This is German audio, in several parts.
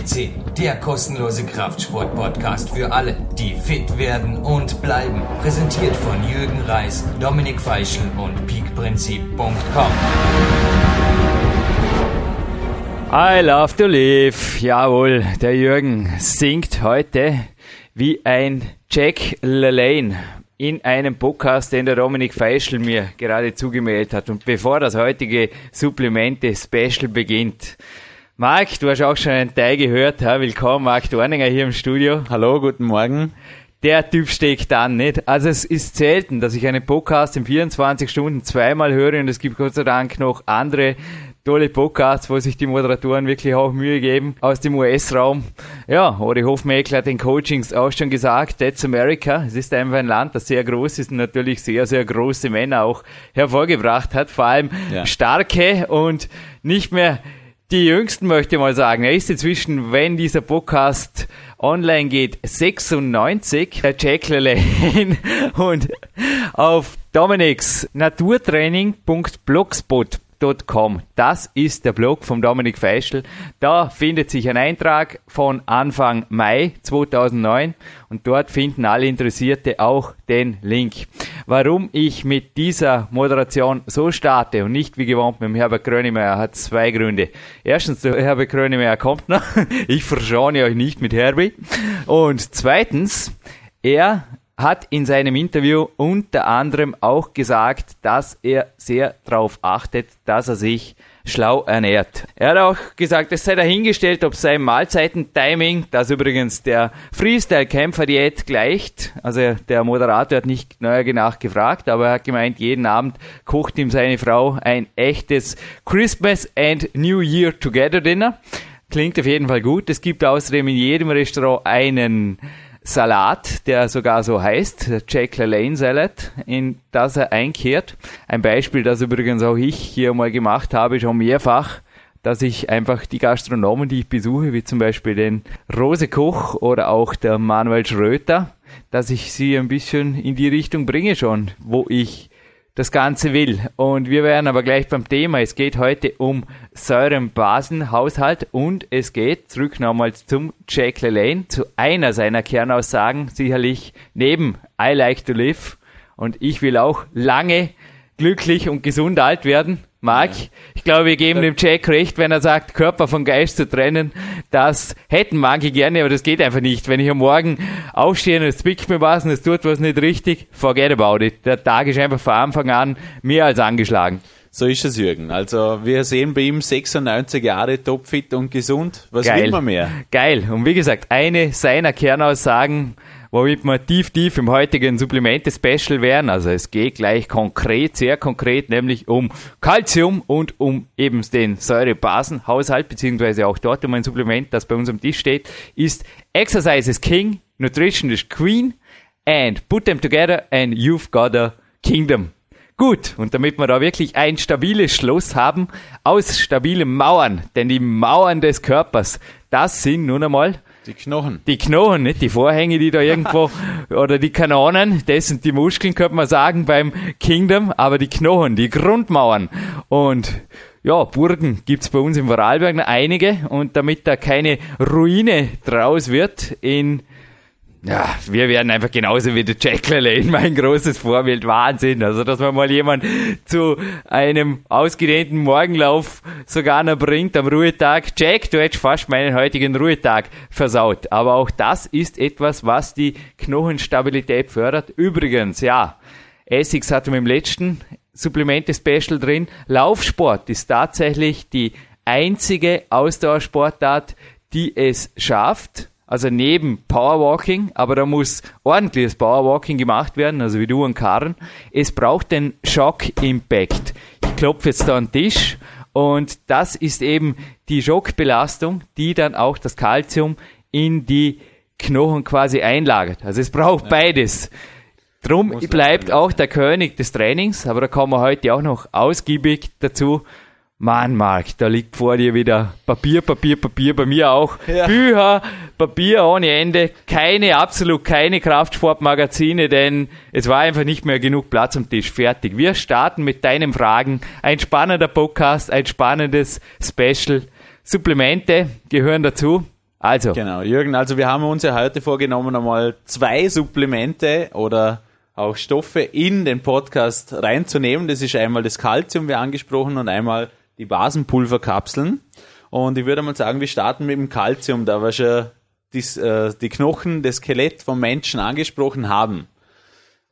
FCC, der kostenlose Kraftsport-Podcast für alle, die fit werden und bleiben. Präsentiert von Jürgen Reis, Dominik Feischl und peakprinzip.com. I love to live. Jawohl, der Jürgen singt heute wie ein Jack LaLanne in einem Podcast, den der Dominik Feischl mir gerade zugemeldet hat. Und bevor das heutige Supplemente-Special beginnt, Marc, du hast auch schon einen Teil gehört. Ja? Willkommen, Marc Dorninger hier im Studio. Hallo, guten Morgen. Der Typ steckt an, nicht? Also es ist selten, dass ich einen Podcast in 24 Stunden zweimal höre und es gibt Gott sei Dank noch andere tolle Podcasts, wo sich die Moderatoren wirklich auch Mühe geben aus dem US-Raum. Ja, Ori Hofmeckler hat den Coachings auch schon gesagt, that's America. Es ist einfach ein Land, das sehr groß ist und natürlich sehr, sehr große Männer auch hervorgebracht hat. Vor allem ja. starke und nicht mehr die Jüngsten, möchte ich mal sagen. Er ist inzwischen, wenn dieser Podcast online geht, 96, der Jack Lane und auf Dominics Blog.com. Das ist der Blog von Dominik Feischl. Da findet sich ein Eintrag von Anfang Mai 2009 und dort finden alle Interessierte auch den Link. Warum ich mit dieser Moderation so starte und nicht wie gewohnt mit dem Herbert Grönemeyer hat zwei Gründe. Erstens, der Herbert Grönemeyer kommt noch. Ich verschone euch nicht mit Herbie. Und zweitens, er hat in seinem Interview unter anderem auch gesagt, dass er sehr darauf achtet, dass er sich schlau ernährt. Er hat auch gesagt, es sei dahingestellt, ob sein Mahlzeiten-Timing, das übrigens der Freestyle-Kämpfer-Diät gleicht. Also der Moderator hat nicht neuer nachgefragt, aber er hat gemeint, jeden Abend kocht ihm seine Frau ein echtes Christmas and New Year Together Dinner. Klingt auf jeden Fall gut. Es gibt außerdem in jedem Restaurant einen Salat, der sogar so heißt, Jack LaLanne Salad, in das er einkehrt. Ein Beispiel, das übrigens auch ich hier mal gemacht habe, schon mehrfach, dass ich einfach die Gastronomen, die ich besuche, wie zum Beispiel den Rose Koch oder auch der Manuel Schröter, dass ich sie ein bisschen in die Richtung bringe schon, wo ich das Ganze will. Und wir wären aber gleich beim Thema. Es geht heute um Säurenbasenhaushalt und es geht zurück nochmals zum Jack LaLanne, zu einer seiner Kernaussagen, sicherlich neben I like to live und ich will auch lange glücklich und gesund alt werden. Marc, ich glaube, wir geben dem Jack recht, wenn er sagt, Körper von Geist zu trennen. Das hätten manche gerne, aber das geht einfach nicht. Wenn ich am Morgen aufstehe und es zwickt mir was und es tut was nicht richtig, forget about it. Der Tag ist einfach von Anfang an mehr als angeschlagen. So ist es, Jürgen. Also wir sehen bei ihm 96 Jahre topfit und gesund. Was Geil. will man mehr? Geil. Und wie gesagt, eine seiner Kernaussagen womit wir tief, tief im heutigen Supplemente-Special wären. Also es geht gleich konkret, sehr konkret, nämlich um Calcium und um eben den Säurebasenhaushalt, beziehungsweise auch dort um ein Supplement, das bei uns am Tisch steht, ist Exercise is King, Nutrition is Queen and put them together and you've got a kingdom. Gut, und damit wir da wirklich ein stabiles Schloss haben, aus stabilen Mauern, denn die Mauern des Körpers, das sind nun einmal die Knochen. Die Knochen, nicht die Vorhänge, die da irgendwo, oder die Kanonen, das sind die Muskeln, könnte man sagen, beim Kingdom, aber die Knochen, die Grundmauern. Und ja, Burgen gibt's bei uns im Vorarlberg einige und damit da keine Ruine draus wird in ja, wir werden einfach genauso wie der Jack LaLanne, mein großes Vorbild. Wahnsinn. Also, dass man mal jemand zu einem ausgedehnten Morgenlauf sogar noch bringt am Ruhetag. Jack, du hättest fast meinen heutigen Ruhetag versaut. Aber auch das ist etwas, was die Knochenstabilität fördert. Übrigens, ja, Essex hatte im letzten Supplemente-Special drin. Laufsport ist tatsächlich die einzige Ausdauersportart, die es schafft, also neben Powerwalking, aber da muss ordentliches Powerwalking gemacht werden, also wie du und Karen. Es braucht den Shock Impact. Ich klopfe jetzt da an den Tisch und das ist eben die Schockbelastung, die dann auch das Kalzium in die Knochen quasi einlagert. Also es braucht ja. beides. Drum bleibt auch der König des Trainings, aber da kommen wir heute auch noch ausgiebig dazu, Mann, Marc, da liegt vor dir wieder Papier, Papier, Papier, bei mir auch. Ja. Bücher, Papier ohne Ende, keine, absolut keine Kraftsportmagazine, denn es war einfach nicht mehr genug Platz am Tisch. Fertig. Wir starten mit deinen Fragen. Ein spannender Podcast, ein spannendes Special. Supplemente gehören dazu. Also. Genau, Jürgen, also wir haben uns ja heute vorgenommen, einmal zwei Supplemente oder auch Stoffe in den Podcast reinzunehmen. Das ist einmal das Calcium, wie angesprochen, und einmal die Basenpulverkapseln. Und ich würde mal sagen, wir starten mit dem Calcium, da wir schon die, äh, die Knochen, das Skelett vom Menschen angesprochen haben.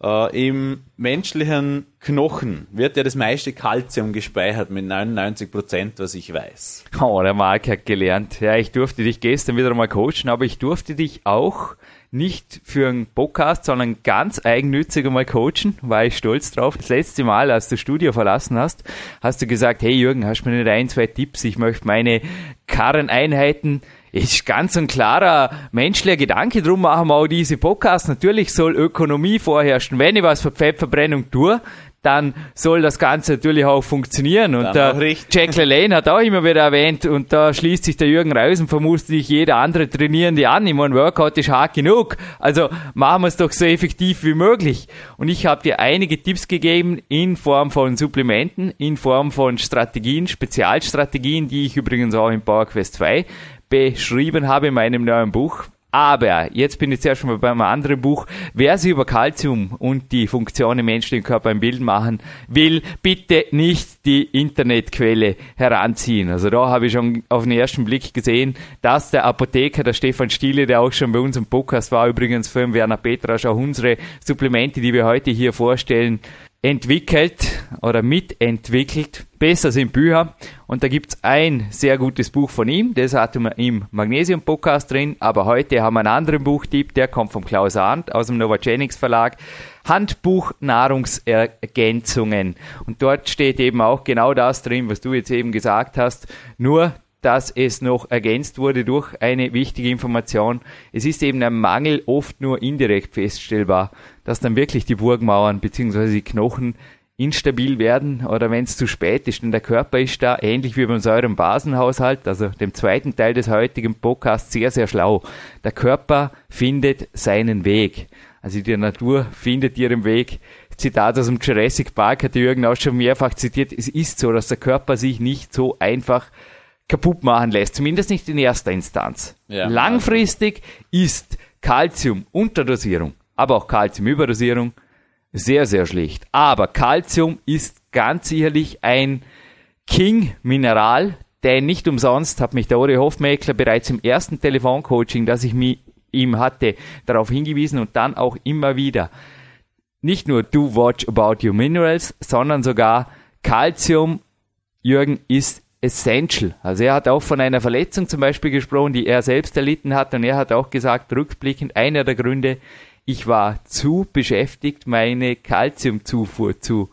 Äh, Im menschlichen Knochen wird ja das meiste Calcium gespeichert mit 99 Prozent, was ich weiß. Oh, der Marc hat gelernt. Ja, ich durfte dich gestern wieder mal coachen, aber ich durfte dich auch nicht für einen Podcast, sondern ganz eigennützig einmal coachen, war ich stolz drauf. Das letzte Mal, als du das Studio verlassen hast, hast du gesagt, hey Jürgen, hast du mir nicht ein, zwei Tipps? Ich möchte meine Karreneinheiten ist ganz ein klarer menschlicher Gedanke. Drum machen wir auch diese Podcasts. Natürlich soll Ökonomie vorherrschen. Wenn ich was für Fettverbrennung tue, dann soll das Ganze natürlich auch funktionieren. Und der Jack LaLanne hat auch immer wieder erwähnt, und da schließt sich der Jürgen Reusen vermutlich jeder andere Trainierende an. Ich meine, Workout ist hart genug. Also machen wir es doch so effektiv wie möglich. Und ich habe dir einige Tipps gegeben in Form von Supplementen, in Form von Strategien, Spezialstrategien, die ich übrigens auch in PowerQuest 2 beschrieben habe in meinem neuen Buch. Aber jetzt bin ich zuerst mal bei einem anderen Buch. Wer sich über Kalzium und die Funktion im menschlichen Körper ein Bild machen will, bitte nicht die Internetquelle heranziehen. Also da habe ich schon auf den ersten Blick gesehen, dass der Apotheker, der Stefan Stiele, der auch schon bei uns im Podcast war, übrigens für Werner Petrasch auch unsere Supplemente, die wir heute hier vorstellen, entwickelt oder mitentwickelt. Besser sind Bücher. Und da gibt's ein sehr gutes Buch von ihm. Das hatten wir im Magnesium-Podcast drin. Aber heute haben wir einen anderen Buchtipp. Der kommt von Klaus Arndt aus dem Novagenics Verlag. Handbuch Nahrungsergänzungen. Und dort steht eben auch genau das drin, was du jetzt eben gesagt hast. Nur dass es noch ergänzt wurde durch eine wichtige Information. Es ist eben ein Mangel oft nur indirekt feststellbar, dass dann wirklich die Burgmauern bzw. die Knochen instabil werden oder wenn es zu spät ist. Denn der Körper ist da ähnlich wie beim Säurenbasenhaushalt, also dem zweiten Teil des heutigen Podcasts, sehr, sehr schlau. Der Körper findet seinen Weg. Also die Natur findet ihren Weg. Zitat aus dem Jurassic Park hat Jürgen auch schon mehrfach zitiert. Es ist so, dass der Körper sich nicht so einfach kaputt machen lässt, zumindest nicht in erster Instanz. Ja, Langfristig ist Calcium Unterdosierung, aber auch Calcium Überdosierung sehr, sehr schlecht. Aber Calcium ist ganz sicherlich ein King-Mineral, denn nicht umsonst hat mich der Ori Hofmeckler bereits im ersten Telefoncoaching, das ich mit ihm hatte, darauf hingewiesen und dann auch immer wieder. Nicht nur do watch about your minerals, sondern sogar Calcium, Jürgen, ist essential. Also er hat auch von einer Verletzung zum Beispiel gesprochen, die er selbst erlitten hat und er hat auch gesagt, rückblickend, einer der Gründe, ich war zu beschäftigt, meine Kalziumzufuhr zu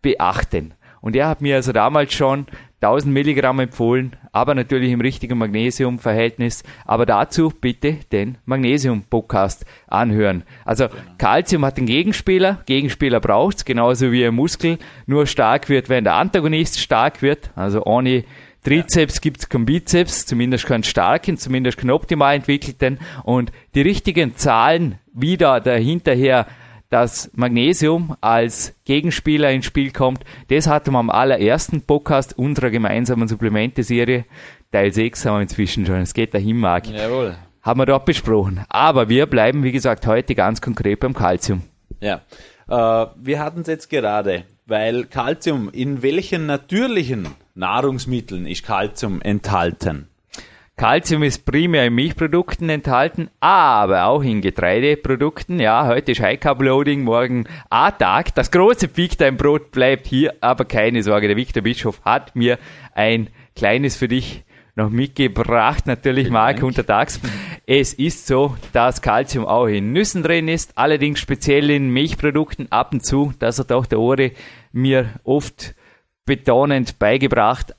beachten. Und er hat mir also damals schon 1000 Milligramm empfohlen, aber natürlich im richtigen Magnesiumverhältnis. Aber dazu bitte den Magnesium-Podcast anhören. Also Calcium hat einen Gegenspieler, Gegenspieler braucht's, genauso wie ein Muskel nur stark wird, wenn der Antagonist stark wird. Also ohne Trizeps gibt's keinen Bizeps, zumindest keinen starken, zumindest keinen optimal entwickelten. Und die richtigen Zahlen wieder dahinterher dass Magnesium als Gegenspieler ins Spiel kommt. Das hatten wir am allerersten Podcast unserer gemeinsamen Supplemente-Serie. Teil 6 haben wir inzwischen schon. Es geht dahin, Marc. Jawohl. Haben wir dort besprochen. Aber wir bleiben, wie gesagt, heute ganz konkret beim Calcium. Ja. Äh, wir hatten es jetzt gerade, weil Calcium, in welchen natürlichen Nahrungsmitteln ist Calcium enthalten? Calcium ist primär in Milchprodukten enthalten, aber auch in Getreideprodukten. Ja, heute ist High Carb Loading, morgen A-Tag. Das große Peak dein Brot bleibt hier, aber keine Sorge, der Victor Bischof hat mir ein kleines für dich noch mitgebracht, natürlich Marc untertags. Es ist so, dass Calcium auch in Nüssen drin ist, allerdings speziell in Milchprodukten ab und zu, das hat auch der Ore mir oft betonend beigebracht,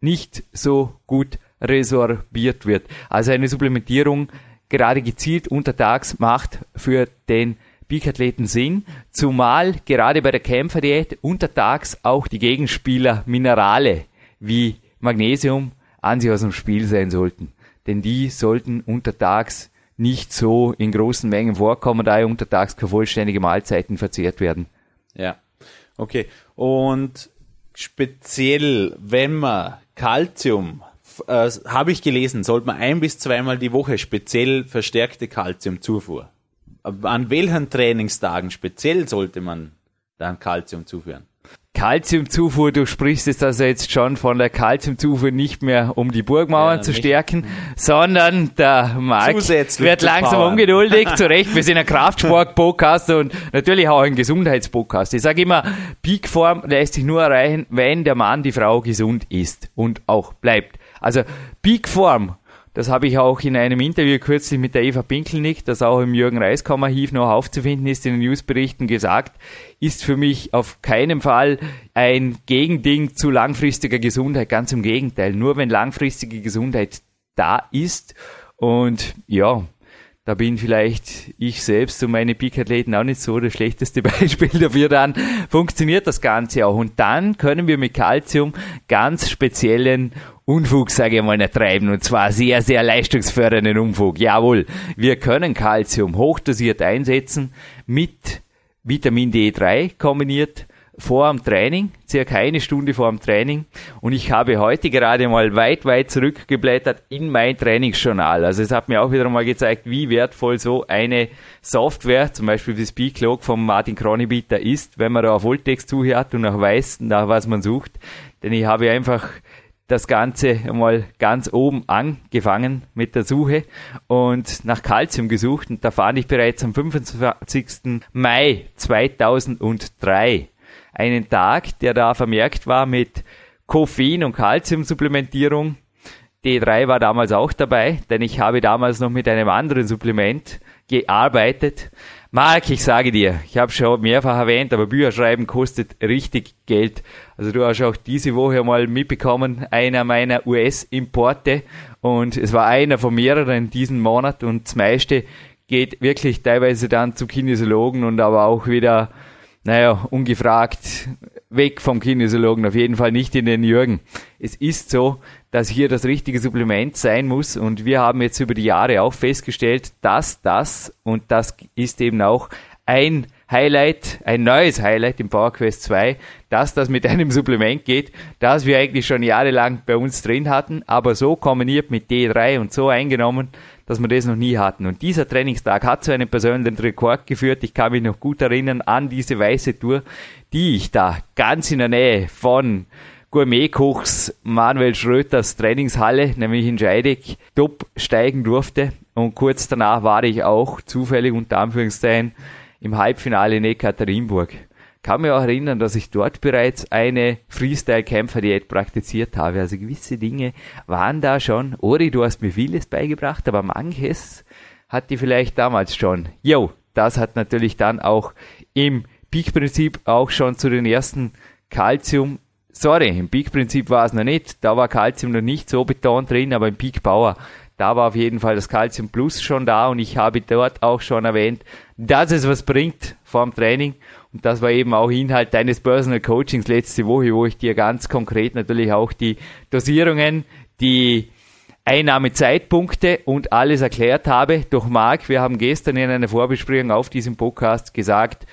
nicht so gut resorbiert wird. Also eine Supplementierung gerade gezielt untertags macht für den Peak-Athleten Sinn, zumal gerade bei der Kämpferdiät untertags auch die Gegenspieler Minerale wie Magnesium an sich aus dem Spiel sein sollten. Denn die sollten untertags nicht so in großen Mengen vorkommen, da ja untertags keine vollständige Mahlzeiten verzehrt werden. Ja, okay. Und speziell, wenn man Calcium äh, habe ich gelesen, sollte man ein bis zweimal die Woche speziell verstärkte Kalziumzufuhr. An welchen Trainingstagen speziell sollte man dann Kalzium zuführen? Kalziumzufuhr, du sprichst es also jetzt schon von der Kalziumzufuhr nicht mehr, um die Burgmauern ja, zu stärken, sondern der Markt wird langsam Power. ungeduldig. Zu Recht, wir sind ein Kraftsport-Podcast und natürlich auch ein Gesundheitspodcast. Ich sage immer, Peakform lässt sich nur erreichen, wenn der Mann, die Frau gesund ist und auch bleibt. Also Peakform das habe ich auch in einem Interview kürzlich mit der Eva Pinkelnick, das auch im Jürgen Reiskammer-Archiv noch aufzufinden ist, in den Newsberichten gesagt, ist für mich auf keinen Fall ein Gegending zu langfristiger Gesundheit. Ganz im Gegenteil. Nur wenn langfristige Gesundheit da ist und ja, da bin vielleicht ich selbst und meine Peak-Athleten auch nicht so das schlechteste Beispiel dafür. Dann funktioniert das Ganze auch. Und dann können wir mit Calcium ganz speziellen Unfug, sage ich mal, nicht treiben. Und zwar sehr, sehr leistungsfördernden Unfug. Jawohl, wir können Calcium hochdosiert einsetzen mit Vitamin D3 kombiniert vor dem Training, circa eine Stunde vor dem Training. Und ich habe heute gerade mal weit, weit zurückgeblättert in mein Trainingsjournal. Also es hat mir auch wieder mal gezeigt, wie wertvoll so eine Software, zum Beispiel das Speaklog von Martin Kronibieter ist, wenn man da auf Voltext zuhört und auch weiß, nach was man sucht. Denn ich habe einfach das Ganze mal ganz oben angefangen mit der Suche und nach Calcium gesucht und da fand ich bereits am 25. Mai 2003 einen Tag, der da vermerkt war mit Koffein und Calciumsupplementierung. D3 war damals auch dabei, denn ich habe damals noch mit einem anderen Supplement gearbeitet. Marc, ich sage dir, ich habe schon mehrfach erwähnt, aber Bücher schreiben kostet richtig Geld. Also du hast auch diese Woche mal mitbekommen, einer meiner US-Importe und es war einer von mehreren diesen Monat und das meiste geht wirklich teilweise dann zu Kinesiologen und aber auch wieder naja, ungefragt weg vom Kinesiologen, auf jeden Fall nicht in den Jürgen. Es ist so, dass hier das richtige Supplement sein muss und wir haben jetzt über die Jahre auch festgestellt, dass das, und das ist eben auch ein Highlight, ein neues Highlight im PowerQuest 2, dass das mit einem Supplement geht, das wir eigentlich schon jahrelang bei uns drin hatten, aber so kombiniert mit D3 und so eingenommen, dass wir das noch nie hatten. Und dieser Trainingstag hat zu einem persönlichen Rekord geführt. Ich kann mich noch gut erinnern an diese weiße Tour, die ich da ganz in der Nähe von Gourmetkochs Manuel Schröters Trainingshalle, nämlich in Scheidegg, top steigen durfte. Und kurz danach war ich auch zufällig unter Anführungszeichen im Halbfinale in Ekaterinburg kann mich auch erinnern, dass ich dort bereits eine Freestyle-Kämpfer-Diät praktiziert habe. Also gewisse Dinge waren da schon. Ori, du hast mir vieles beigebracht, aber manches hat die vielleicht damals schon. Jo, das hat natürlich dann auch im Peak-Prinzip auch schon zu den ersten Calcium Sorry, im Peak-Prinzip war es noch nicht. Da war Calcium noch nicht so betont drin, aber im Peak Power, da war auf jeden Fall das Calcium Plus schon da und ich habe dort auch schon erwähnt, dass es was bringt vorm Training und das war eben auch Inhalt deines Personal Coachings letzte Woche, wo ich dir ganz konkret natürlich auch die Dosierungen, die Einnahmezeitpunkte und alles erklärt habe. Doch Marc, wir haben gestern in einer Vorbesprechung auf diesem Podcast gesagt,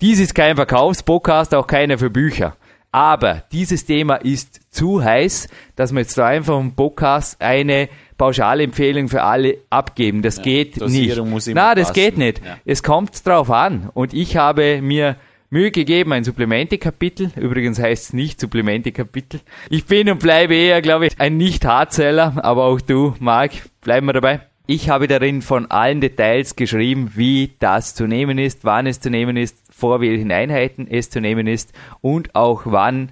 dies ist kein Verkaufspodcast, auch keiner für Bücher. Aber dieses Thema ist zu heiß, dass wir jetzt da einfach im Podcast eine Pauschalempfehlung für alle abgeben. Das ja, geht nicht. Na, das passen. geht nicht. Ja. Es kommt drauf an. Und ich habe mir Mühe gegeben, ein Supplemente-Kapitel. Übrigens heißt es nicht Supplemente-Kapitel. Ich bin und bleibe eher, glaube ich, ein Nicht-Hardseller, aber auch du, Marc, bleiben wir dabei. Ich habe darin von allen Details geschrieben, wie das zu nehmen ist, wann es zu nehmen ist, vor welchen Einheiten es zu nehmen ist und auch wann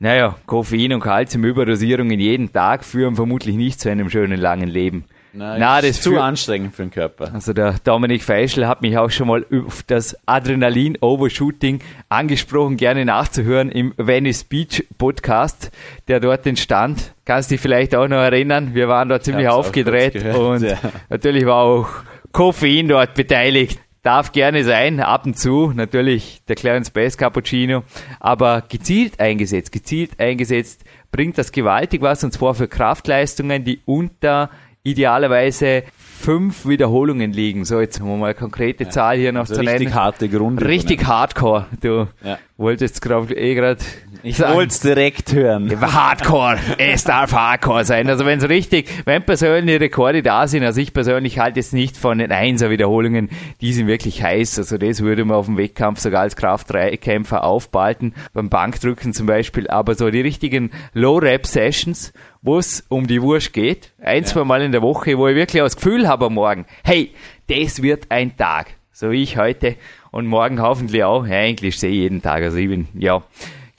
naja, Koffein und Kalziumüberdosierungen jeden Tag führen vermutlich nicht zu einem schönen langen Leben. Nein, Na, das ist zu anstrengend für den Körper. Also der Dominik Feischl hat mich auch schon mal auf das Adrenalin-Overshooting angesprochen, gerne nachzuhören im Venice Beach Podcast, der dort entstand. Kannst dich vielleicht auch noch erinnern, wir waren dort ziemlich aufgedreht gehört, und ja. natürlich war auch Koffein dort beteiligt. Darf gerne sein, ab und zu, natürlich der Clarence Bass Cappuccino, aber gezielt eingesetzt, gezielt eingesetzt bringt das gewaltig was und zwar für Kraftleistungen, die unter idealerweise fünf Wiederholungen liegen. So, jetzt haben wir mal eine konkrete Zahl hier noch also zu nennen. Richtig harte Grund. Richtig hardcore. Du ja. wolltest gerade eh gerade Ich wollte es direkt hören. Hardcore, es darf Hardcore sein. Also wenn es richtig, wenn persönliche Rekorde da sind, also ich persönlich halte es nicht von den Einser-Wiederholungen, die sind wirklich heiß. Also das würde man auf dem Wettkampf sogar als Kraft-3-Kämpfer aufbalten, beim Bankdrücken zum Beispiel. Aber so die richtigen Low-Rap-Sessions, wo es um die Wurst geht, ein, ja. zwei Mal in der Woche, wo ich wirklich das Gefühl habe am Morgen, hey, das wird ein Tag. So wie ich heute und morgen hoffentlich auch. Ja, eigentlich sehe ich jeden Tag. Also ich bin, ja,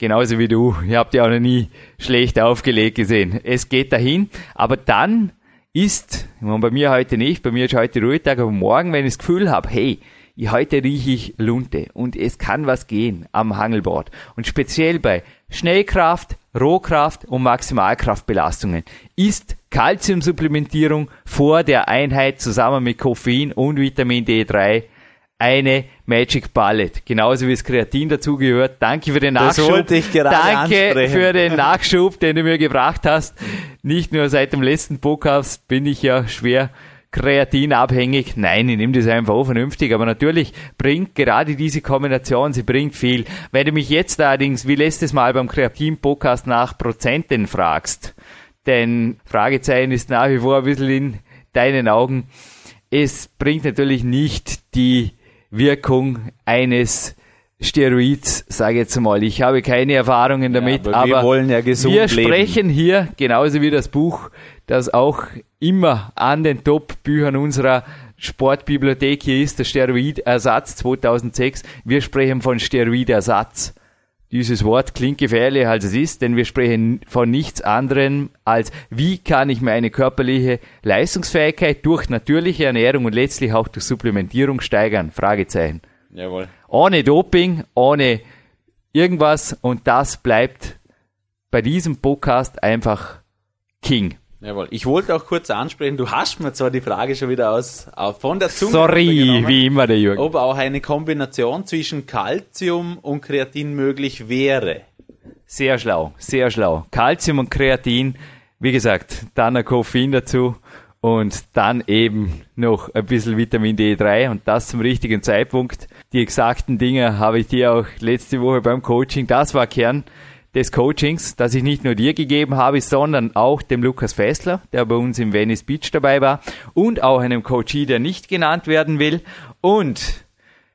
genauso wie du. Ich habe dich auch noch nie schlecht aufgelegt gesehen. Es geht dahin, aber dann ist, bei mir heute nicht, bei mir ist heute Ruhetag, aber morgen, wenn ich das Gefühl habe, hey, heute rieche ich Lunte und es kann was gehen am Hangelbord. Und speziell bei Schnellkraft, Rohkraft und Maximalkraftbelastungen ist Kalziumsupplementierung vor der Einheit zusammen mit Koffein und Vitamin D3 eine Magic Bullet. Genauso wie das Kreatin dazugehört. Danke für den Nachschub. Das wollte ich gerade Danke ansprechen. für den Nachschub, den du mir gebracht hast. Nicht nur seit dem letzten Podcast bin ich ja schwer kreatinabhängig. Nein, ich nehme das einfach auch vernünftig. Aber natürlich bringt gerade diese Kombination, sie bringt viel. Wenn du mich jetzt allerdings, wie letztes Mal beim Kreatin-Podcast nach Prozenten fragst, denn Fragezeichen ist nach wie vor ein bisschen in deinen Augen. Es bringt natürlich nicht die Wirkung eines Steroids, sage ich jetzt mal. Ich habe keine Erfahrungen damit, ja, aber, wir aber ja wir sprechen hier, genauso wie das Buch, das auch immer an den Top-Büchern unserer Sportbibliothek hier ist, der Steroidersatz 2006. Wir sprechen von Steroidersatz. Dieses Wort klingt gefährlicher als es ist, denn wir sprechen von nichts anderem als, wie kann ich meine körperliche Leistungsfähigkeit durch natürliche Ernährung und letztlich auch durch Supplementierung steigern? Fragezeichen. Jawohl. Ohne Doping, ohne irgendwas und das bleibt bei diesem Podcast einfach King. Jawohl. Ich wollte auch kurz ansprechen, du hast mir zwar die Frage schon wieder aus, von der Zunge Sorry, wie immer der Jürgen. Ob auch eine Kombination zwischen Calcium und Kreatin möglich wäre. Sehr schlau, sehr schlau. Calcium und Kreatin, wie gesagt, dann ein Koffein dazu und dann eben noch ein bisschen Vitamin D3 und das zum richtigen Zeitpunkt. Die exakten Dinge habe ich dir auch letzte Woche beim Coaching, das war Kern des Coachings, das ich nicht nur dir gegeben habe, sondern auch dem Lukas Fessler, der bei uns im Venice Beach dabei war, und auch einem Coachie, der nicht genannt werden will. Und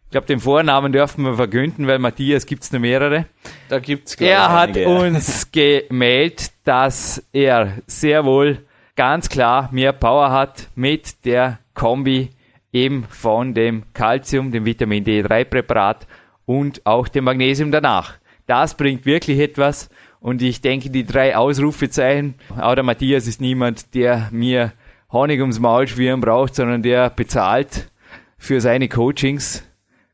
ich glaube, den Vornamen dürfen wir verkünden, weil Matthias gibt's nur mehrere. Da gibt's Er hat einige. uns gemeldet, dass er sehr wohl ganz klar mehr Power hat mit der Kombi eben von dem Calcium, dem Vitamin D3 Präparat und auch dem Magnesium danach. Das bringt wirklich etwas. Und ich denke, die drei Ausrufezeichen, auch der Matthias ist niemand, der mir Honig ums Maul schwirren braucht, sondern der bezahlt für seine Coachings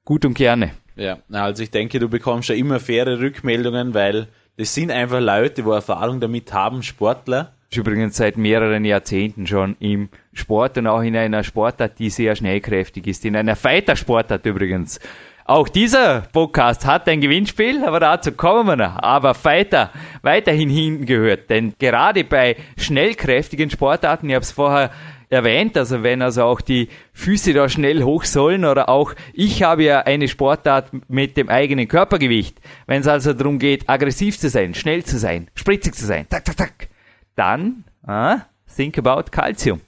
gut und gerne. Ja, also ich denke, du bekommst ja immer faire Rückmeldungen, weil das sind einfach Leute, die Erfahrung damit haben, Sportler. Ist übrigens seit mehreren Jahrzehnten schon im Sport und auch in einer Sportart, die sehr schnellkräftig ist. In einer Fighter-Sportart übrigens. Auch dieser Podcast hat ein Gewinnspiel, aber dazu kommen wir noch. Aber Fighter weiterhin hingehört, denn gerade bei schnellkräftigen Sportarten, ich habe es vorher erwähnt, also wenn also auch die Füße da schnell hoch sollen oder auch ich habe ja eine Sportart mit dem eigenen Körpergewicht. Wenn es also darum geht, aggressiv zu sein, schnell zu sein, spritzig zu sein, tak, tak, tak, dann ah, think about Calcium.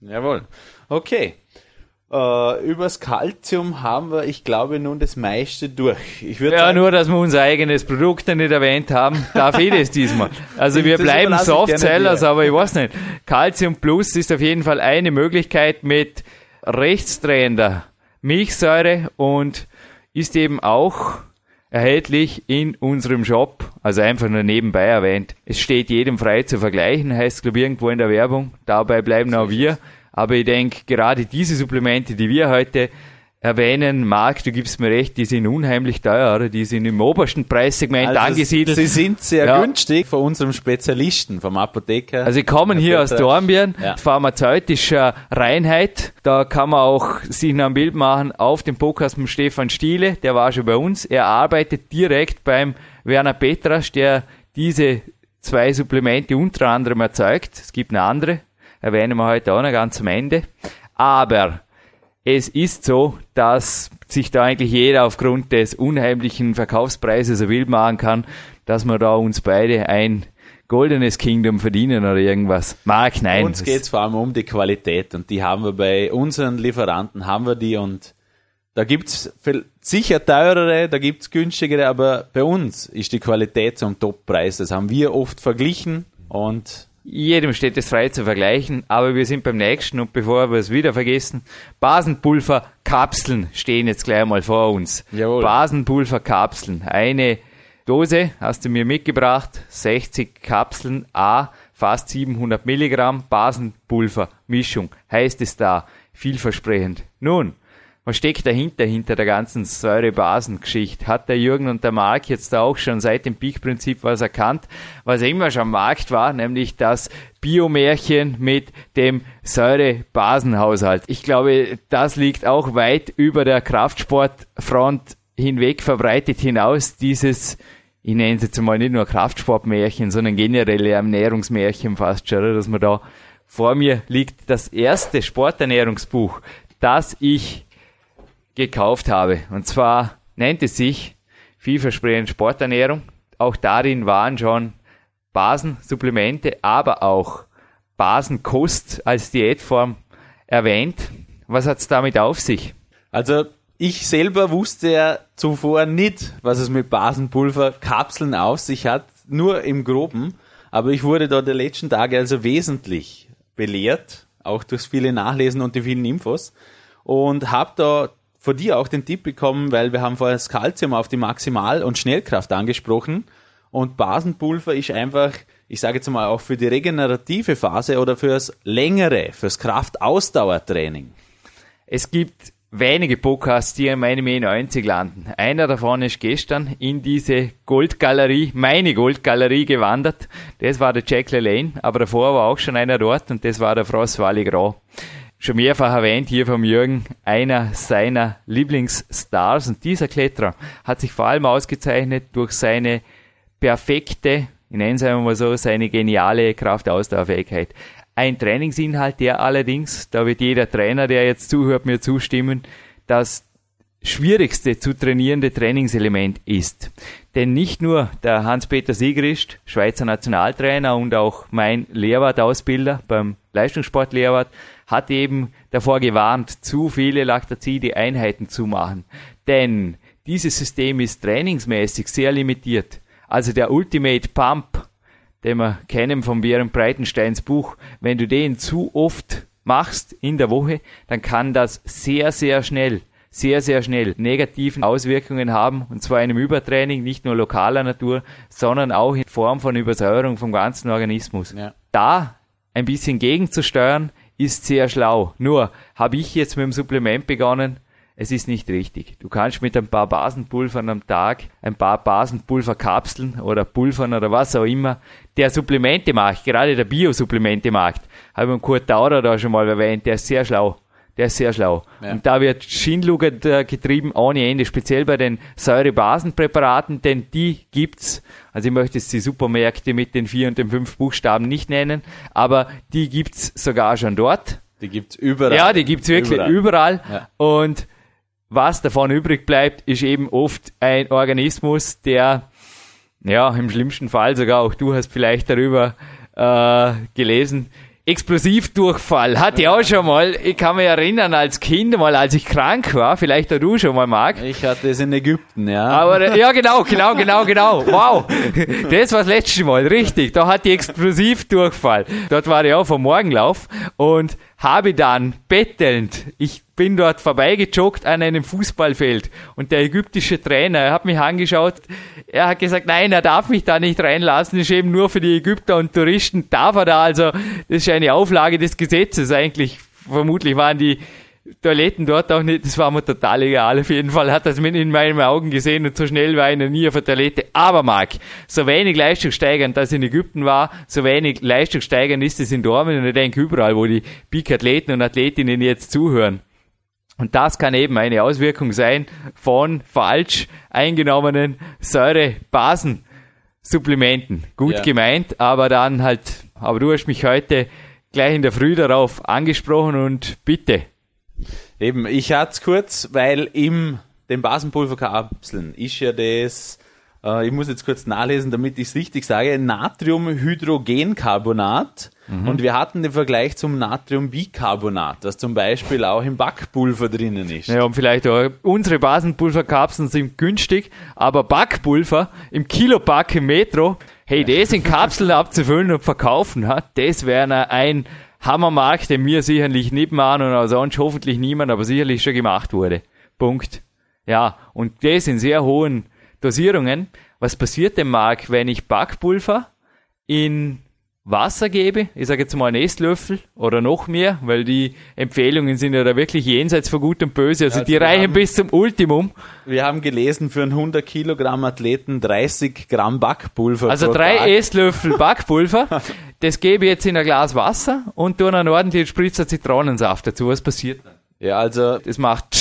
Jawohl. Okay. Äh, übers Calcium haben wir, ich glaube, nun das meiste durch. Ich ja, sagen, nur, dass wir unser eigenes Produkt nicht erwähnt haben, darf ich das diesmal. Also wir bleiben Softsellers, aber ich weiß nicht. Calcium Plus ist auf jeden Fall eine Möglichkeit mit rechtsdrehender Milchsäure und ist eben auch erhältlich in unserem Shop, also einfach nur nebenbei erwähnt. Es steht jedem frei zu vergleichen, heißt glaube ich irgendwo in der Werbung. Dabei bleiben auch wir. Aber ich denke, gerade diese Supplemente, die wir heute erwähnen, Marc, du gibst mir recht, die sind unheimlich teuer, oder? Die sind im obersten Preissegment also angesiedelt. Sie sind sehr ja. günstig von unserem Spezialisten, vom Apotheker. Also sie kommen hier aus Dornbirn, ja. pharmazeutischer Reinheit. Da kann man auch sich noch ein Bild machen auf dem Podcast mit Stefan Stiele, der war schon bei uns. Er arbeitet direkt beim Werner Petrasch, der diese zwei Supplemente unter anderem erzeugt. Es gibt eine andere, erwähnen wir heute auch noch ganz am Ende. Aber es ist so, dass sich da eigentlich jeder aufgrund des unheimlichen Verkaufspreises so wild machen kann, dass wir da uns beide ein goldenes Kingdom verdienen oder irgendwas. Mag nein. Uns geht es vor allem um die Qualität und die haben wir bei unseren Lieferanten, haben wir die und da gibt's sicher teurere, da gibt's günstigere, aber bei uns ist die Qualität zum Toppreis. Das haben wir oft verglichen und jedem steht es frei zu vergleichen, aber wir sind beim nächsten und bevor wir es wieder vergessen, Basenpulverkapseln stehen jetzt gleich mal vor uns. Jawohl. Basenpulverkapseln. Eine Dose hast du mir mitgebracht, 60 Kapseln, A, fast 700 Milligramm Basenpulvermischung. Heißt es da, vielversprechend. Nun, was steckt dahinter, hinter der ganzen Säure-Basen-Geschichte? Hat der Jürgen und der Marc jetzt auch schon seit dem Peak-Prinzip was erkannt, was immer schon am Markt war, nämlich das Biomärchen mit dem Säure-Basen-Haushalt. Ich glaube, das liegt auch weit über der Kraftsportfront hinweg verbreitet hinaus, dieses ich nenne es jetzt mal nicht nur Kraftsportmärchen, sondern generelle Ernährungsmärchen fast schon, dass man da vor mir liegt das erste Sporternährungsbuch, das ich gekauft habe. Und zwar nennt es sich vielversprechend Sporternährung. Auch darin waren schon Basensupplemente, aber auch Basenkost als Diätform erwähnt. Was hat es damit auf sich? Also ich selber wusste ja zuvor nicht, was es mit Basenpulverkapseln auf sich hat, nur im Groben. Aber ich wurde da der letzten Tage also wesentlich belehrt, auch durchs viele Nachlesen und die vielen Infos. Und habe da von dir auch den Tipp bekommen, weil wir haben vorher das Kalzium auf die Maximal- und Schnellkraft angesprochen. Und Basenpulver ist einfach, ich sage jetzt mal auch für die regenerative Phase oder fürs längere, fürs Kraftausdauertraining. Es gibt wenige Podcasts, die in meinem E90 landen. Einer davon ist gestern in diese Goldgalerie, meine Goldgalerie gewandert. Das war der Jack LaLanne, aber davor war auch schon einer dort und das war der François Legras schon mehrfach erwähnt hier vom Jürgen, einer seiner Lieblingsstars. Und dieser Kletterer hat sich vor allem ausgezeichnet durch seine perfekte, ich nenne es einmal so, seine geniale Kraftausdauerfähigkeit. Ein Trainingsinhalt, der allerdings, da wird jeder Trainer, der jetzt zuhört, mir zustimmen, das schwierigste zu trainierende Trainingselement ist. Denn nicht nur der Hans-Peter Siegrist, Schweizer Nationaltrainer und auch mein Lehrwart-Ausbilder beim Leistungssport-Lehrwart, hat eben davor gewarnt, zu viele Lactazide-Einheiten zu machen. Denn dieses System ist trainingsmäßig sehr limitiert. Also der Ultimate Pump, den wir kennen von Björn Breitensteins Buch, wenn du den zu oft machst in der Woche, dann kann das sehr, sehr schnell sehr, sehr schnell negativen Auswirkungen haben, und zwar einem Übertraining, nicht nur lokaler Natur, sondern auch in Form von Übersäuerung vom ganzen Organismus. Ja. Da ein bisschen gegenzusteuern, ist sehr schlau. Nur habe ich jetzt mit dem Supplement begonnen, es ist nicht richtig. Du kannst mit ein paar Basenpulvern am Tag, ein paar Basenpulverkapseln oder Pulvern oder was auch immer, der Supplemente macht, gerade der Biosupplemente macht, habe ich Kurt Taurer da schon mal erwähnt, der ist sehr schlau. Der ist sehr schlau. Ja. Und da wird Schindluger äh, getrieben ohne Ende, speziell bei den Säurebasenpräparaten, denn die gibt's. Also ich möchte jetzt die Supermärkte mit den vier und den fünf Buchstaben nicht nennen, aber die gibt's sogar schon dort. Die gibt's überall. Ja, die gibt's wirklich überall. überall. Ja. Und was davon übrig bleibt, ist eben oft ein Organismus, der, ja, im schlimmsten Fall sogar auch du hast vielleicht darüber äh, gelesen, Explosivdurchfall hatte ich auch schon mal. Ich kann mich erinnern, als Kind mal, als ich krank war, vielleicht auch du schon mal, Marc. Ich hatte es in Ägypten, ja. Aber, ja, genau, genau, genau, genau. Wow. Das war das letzte Mal, richtig. Da hatte ich Explosivdurchfall. Dort war ich auch vom Morgenlauf und habe dann bettelnd, ich bin dort vorbeigejoggt an einem Fußballfeld. Und der ägyptische Trainer, er hat mich angeschaut, er hat gesagt, nein, er darf mich da nicht reinlassen, das ist eben nur für die Ägypter und Touristen, darf er da, also das ist eine Auflage des Gesetzes eigentlich, vermutlich waren die Toiletten dort auch nicht, das war mir total egal. Auf jeden Fall hat das mit in meinen Augen gesehen und so schnell war ich noch nie auf der Toilette. Aber Marc, so wenig leistungssteigernd das in Ägypten war, so wenig leistungssteigernd ist es in Dortmund und ich denke überall, wo die Peak-Athleten und Athletinnen jetzt zuhören. Und das kann eben eine Auswirkung sein von falsch eingenommenen Säurebasensupplementen. Gut ja. gemeint, aber dann halt, aber du hast mich heute gleich in der Früh darauf angesprochen und bitte, Eben, ich hatte es kurz, weil im den Basenpulverkapseln ist ja das, äh, ich muss jetzt kurz nachlesen, damit ich es richtig sage, Natriumhydrogencarbonat. Mhm. Und wir hatten den Vergleich zum Natriumbicarbonat, das zum Beispiel auch im Backpulver drinnen ist. Ja, und vielleicht auch, unsere Basenpulverkapseln sind günstig, aber Backpulver im Kilopack im Metro, hey, das in Kapseln abzufüllen und verkaufen, das wäre ein Hammermarkt, den mir sicherlich nicht machen und auch sonst hoffentlich niemand, aber sicherlich schon gemacht wurde. Punkt. Ja, und das in sehr hohen Dosierungen. Was passiert dem Mark, wenn ich Backpulver in Wasser gebe, ich sage jetzt mal einen Esslöffel oder noch mehr, weil die Empfehlungen sind ja da wirklich jenseits von gut und böse, also, also die reichen haben, bis zum Ultimum. Wir haben gelesen, für einen 100 Kilogramm Athleten 30 Gramm Backpulver. Also drei Tag. Esslöffel Backpulver, das gebe ich jetzt in ein Glas Wasser und tue einen ordentlichen Spritzer Zitronensaft dazu. Was passiert dann? Ja, also... Das macht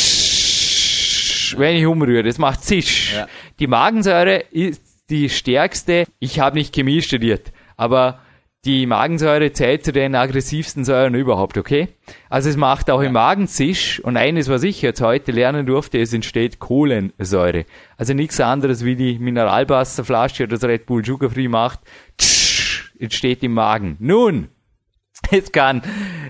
wenn ich umrühre, das macht zisch. Ja. Die Magensäure ist die stärkste, ich habe nicht Chemie studiert, aber die Magensäure zählt zu den aggressivsten Säuren überhaupt, okay? Also es macht auch im Magen Zisch und eines, was ich jetzt heute lernen durfte, es entsteht Kohlensäure. Also nichts anderes wie die Mineralwasserflasche oder das Red Bull Sugar Free macht, tsch, entsteht im Magen. Nun, jetzt kann